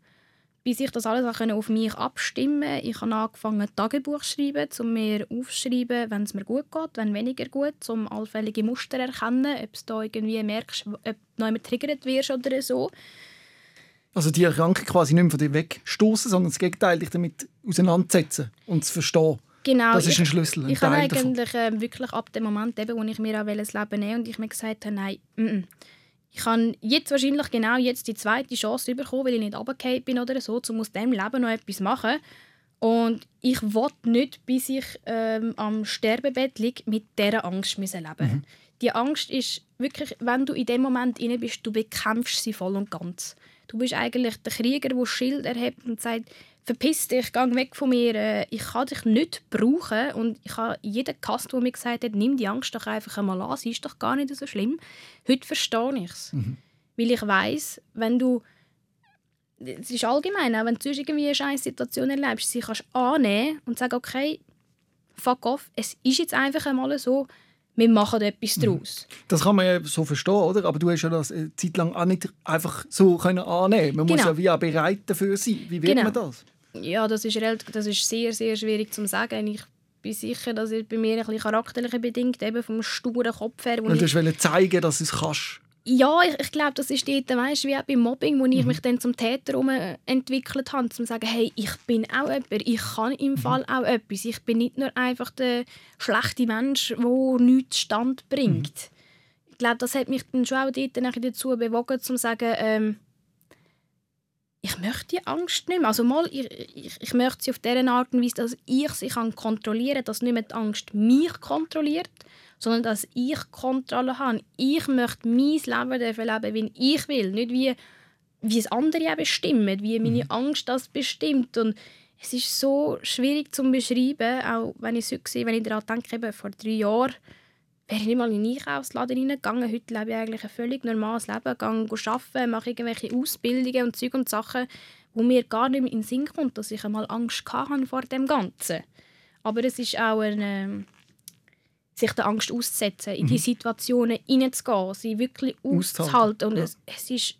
bis ich das alles auf mich abstimmen konnte. Ich habe angefangen, Tagebuch zu schreiben, um mir aufzuschreiben, wenn es mir gut geht, wenn weniger gut, um allfällige Muster zu erkennen, ob du da irgendwie merkst, ob du noch jemand triggert wirst oder so. Also die Erkrankung quasi nicht mehr von dir wegstoßen, sondern das Gegenteil, dich damit auseinandersetzen und zu verstehen. Genau. Das ist ein Schlüssel. Ein ich habe eigentlich äh, wirklich ab dem Moment, eben, wo ich mir auch das Leben nehmen und ich mir gesagt habe, nein, mm -mm ich habe jetzt wahrscheinlich genau jetzt die zweite Chance bekommen, weil ich nicht runtergefallen bin oder so, um aus diesem Leben noch etwas machen. Und ich will nicht, bis ich ähm, am Sterbebett liege, mit dieser Angst leben mhm. Die Angst ist wirklich, wenn du in dem Moment inne bist, du bekämpfst sie voll und ganz. Du bist eigentlich der Krieger, der Schild erhebt und sagt, verpiss dich, geh weg von mir, äh, ich kann dich nicht brauchen. Und ich habe jeden Gast, der mir gesagt hat, nimm die Angst doch einfach einmal an, sie ist doch gar nicht so schlimm. Heute verstehe ich es. Mhm. Weil ich weiß, wenn du es ist allgemein, auch wenn du irgendwie eine scheiß Situation erlebst, sie kannst annehmen und sagen, okay, fuck off, es ist jetzt einfach einmal so, wir machen etwas Mhm. daraus. Das kann man ja so verstehen, oder? Aber du hast ja das eine Zeit lang auch nicht einfach so können annehmen. Man muss Genau. ja wie auch bereit dafür sein. Wie wird Genau. man das? Ja, das ist, relativ, das ist sehr, sehr schwierig zu sagen. Ich bin sicher, dass es bei mir ein bisschen charakterlich bedingt, eben vom sturen Kopf her. Und du ich, wolltest zeigen, dass du es kannst. Ja, ich, ich glaube, das ist dort, weißt, wie auch beim Mobbing, wo ich mich dann zum Täter herum entwickelt habe, um zu sagen, hey, ich bin auch jemand, ich kann im Fall auch etwas. Ich bin nicht nur einfach der schlechte Mensch, der nichts stand bringt. Ich glaube, das hat mich dann schon auch dort dazu bewogen, zu sagen, ähm, ich möchte die Angst nicht mehr. Also mal, ich, ich, ich möchte sie auf diese Art und Weise, dass ich sie kann kontrollieren kann, dass nicht mehr die Angst mich kontrolliert, sondern dass ich Kontrolle habe. Ich möchte mein Leben dürfen leben, wie ich will, nicht wie, wie es andere bestimmen, wie meine Angst das bestimmt. Und es ist so schwierig zu beschreiben, auch wenn ich es heute sehe, wenn ich daran denke, eben vor drei Jahren wäre ich nicht mal in den Einkaufsladen reingegangen. Heute lebe ich eigentlich ein völlig normales Leben. Gehe arbeiten, mache irgendwelche Ausbildungen und Zeug und Sachen, wo mir gar nicht mehr in den Sinn kommt, dass ich einmal Angst hatte vor dem Ganzen. Aber es ist auch ein, ähm, sich der Angst auszusetzen, in die Situationen hineinzugehen, sie wirklich Auszuhalten. Und ja. es, es ist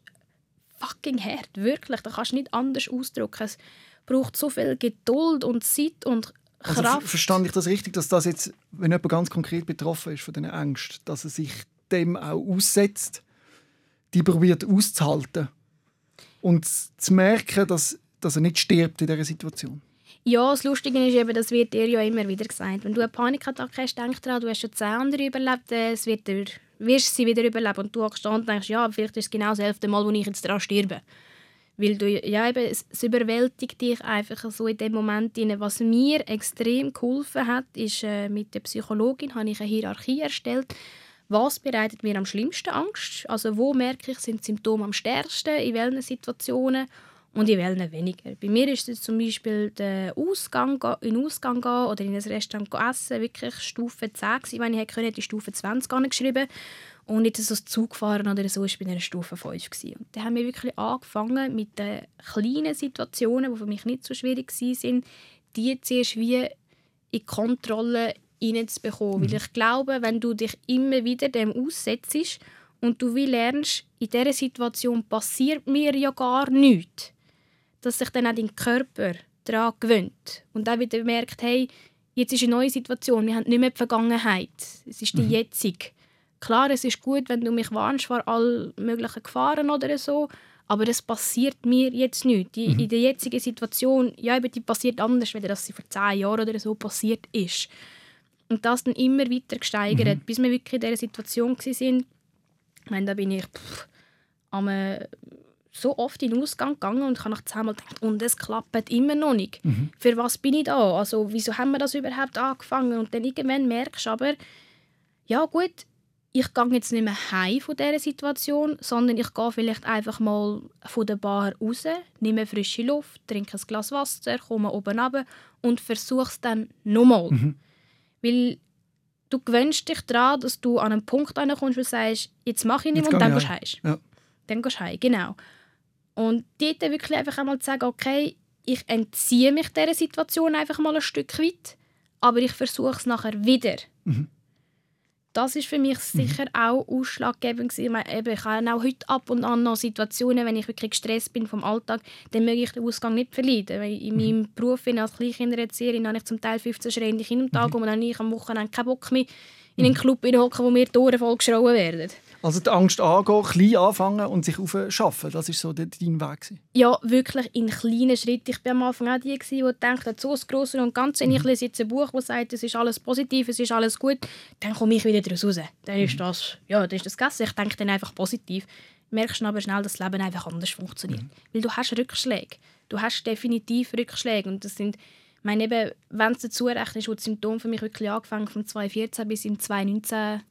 fucking hart, wirklich. Da kannst du nicht anders ausdrücken. Es braucht so viel Geduld und Zeit und Also Kraft. ver- verstand ich das richtig, dass das jetzt, wenn jemand ganz konkret betroffen ist von diesen Ängsten, dass er sich dem auch aussetzt, die probiert auszuhalten und zu merken, dass, dass er nicht stirbt in dieser Situation? Ja, das Lustige ist eben, das wird dir ja immer wieder gesagt. Wenn du eine Panikattacke hast, denk dran, du hast schon zehn andere überlebt, äh, es wird dir, wirst sie wieder überleben. Und du hockst da und denkst, ja, vielleicht ist es genau das elfte Mal, wo ich jetzt daran sterbe. Weil du, ja, eben, es, überwältigt dich einfach so in dem Moment. Rein. Was mir extrem geholfen hat, ist, äh, mit der Psychologin habe ich eine Hierarchie erstellt. Was bereitet mir am schlimmsten Angst? Also wo merke ich, sind Symptome am stärksten, in welchen Situationen und in welchen weniger. Bei mir ist es zum Beispiel der Ausgang, in den Ausgang gehen oder in ein Restaurant essen, wirklich Stufe 10 gewesen. Wenn ich hätte können, hätte ich Stufe 20 geschrieben und nicht so Zug fahren oder so, ich bin in einer Stufe 5 gewesen. Und dann haben wir wirklich angefangen mit den kleinen Situationen, die für mich nicht so schwierig waren, die zuerst wie in die Kontrolle hineinzubekommen. Weil ich glaube, wenn du dich immer wieder dem aussetzt und du wie lernst, in dieser Situation passiert mir ja gar nichts, dass sich dann auch dein Körper daran gewöhnt und auch wieder merkt, hey, jetzt ist eine neue Situation, wir haben nicht mehr die Vergangenheit, es ist die jetzige. Klar, es ist gut, wenn du mich warnst vor all möglichen Gefahren oder so, aber es passiert mir jetzt nicht. Die, In der jetzigen Situation, ja, eben, die passiert anders, als das sie vor zehn Jahren oder so passiert ist. Und das dann immer weiter gesteigert, bis wir wirklich in dieser Situation waren. Ich meine, da bin ich pff, am, äh, so oft in den Ausgang gegangen und ich habe nach zehnmal gedacht, und es klappt immer noch nicht. Für was bin ich da? Also, wieso haben wir das überhaupt angefangen? Und dann irgendwann merkst du aber, ja gut, ich gehe jetzt nicht mehr heim von dieser Situation, sondern ich gehe vielleicht einfach mal von der Bar raus, nehme frische Luft, trinke ein Glas Wasser, komme oben runter und versuche es dann nochmal. Weil du gewöhnst dich daran, dass du an einen Punkt ankommst, wo du sagst, jetzt mache ich nicht Jetzt und dann gehst du heim. Ja. Dann gehst du heim, genau. Und dort wirklich einfach einmal zu sagen, okay, ich entziehe mich dieser Situation einfach mal ein Stück weit, aber ich versuche es nachher wieder. Das ist für mich sicher auch ausschlaggebend. Ich, meine, eben, ich habe auch heute ab und an noch Situationen, wenn ich wirklich gestresst bin vom Alltag, dann möchte ich den Ausgang nicht verleiden. Weil in meinem Beruf bin als Kleinkindererzieherin habe ich zum Teil 15 schreiende Kinder am Tag und dann habe ich am Wochenende keinen Bock mehr in einen Club hocken, wo mir die Ohren voll geschrauen werden. Also die Angst angehen, klein anfangen und sich aufschaffen, das ist so de- dein Weg. gewesen. Ja, wirklich in kleinen Schritten. Ich war am Anfang auch die, gewesen, die dachte, so das Grosse und Ganze, wenn ich lese jetzt ein Buch, das sagt, es ist alles positiv, es ist alles gut, dann komme ich wieder daraus raus. Dann ist das, ja, dann ist das gegessen. Ich denke dann einfach positiv. Merkst aber schnell, dass das Leben einfach anders funktioniert. Weil du hast Rückschläge. Du hast definitiv Rückschläge. Und das sind, ich meine, eben, wenn es dazu rechnest, wo die Symptome für mich wirklich angefangen von 2014 bis im 2019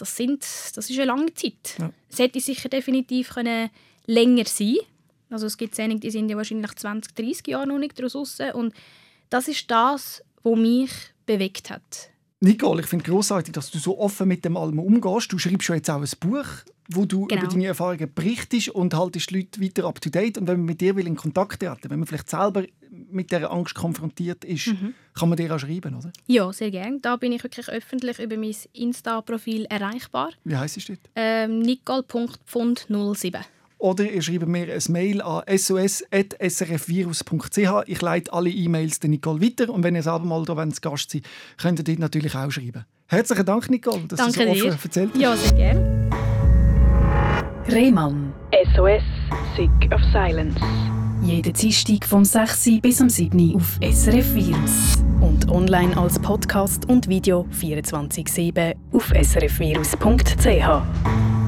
das, sind, das ist eine lange Zeit. Ja. Es hätte sicher definitiv können länger sein Also es gibt einige, die sind ja wahrscheinlich 20, 30 Jahre noch nicht daraus raus. Und das ist das, was mich bewegt hat. Nicole, ich finde es grossartig, dass du so offen mit dem allem umgehst. Du schreibst schon jetzt auch ein Buch, wo du Genau. über deine Erfahrungen berichtest und haltest die Leute weiter up to date. Und wenn man mit dir will in Kontakt treten, wenn man vielleicht selber mit der Angst konfrontiert ist, mhm. kann man dir auch schreiben, oder? Ja, sehr gerne. Da bin ich wirklich öffentlich über mein Insta-Profil erreichbar. Wie heisst es dort? Ähm, nicole.pfund07. Oder ihr schreibt mir ein Mail an sos.srfvirus.ch. Ich leite alle E-Mails der Nicole weiter. Und wenn ihr selber mal da zu Gast seid, könnt ihr dort natürlich auch schreiben. Herzlichen Dank, Nicole, dass Danke du so offen dir. erzählt hast. Ja, sehr gerne. Rehmann. SOS, Sick of Silence. Jeden Dienstag vom 6. bis am 7. auf SRF Virus. Und online als Podcast und Video 24-7 auf srfvirus.ch.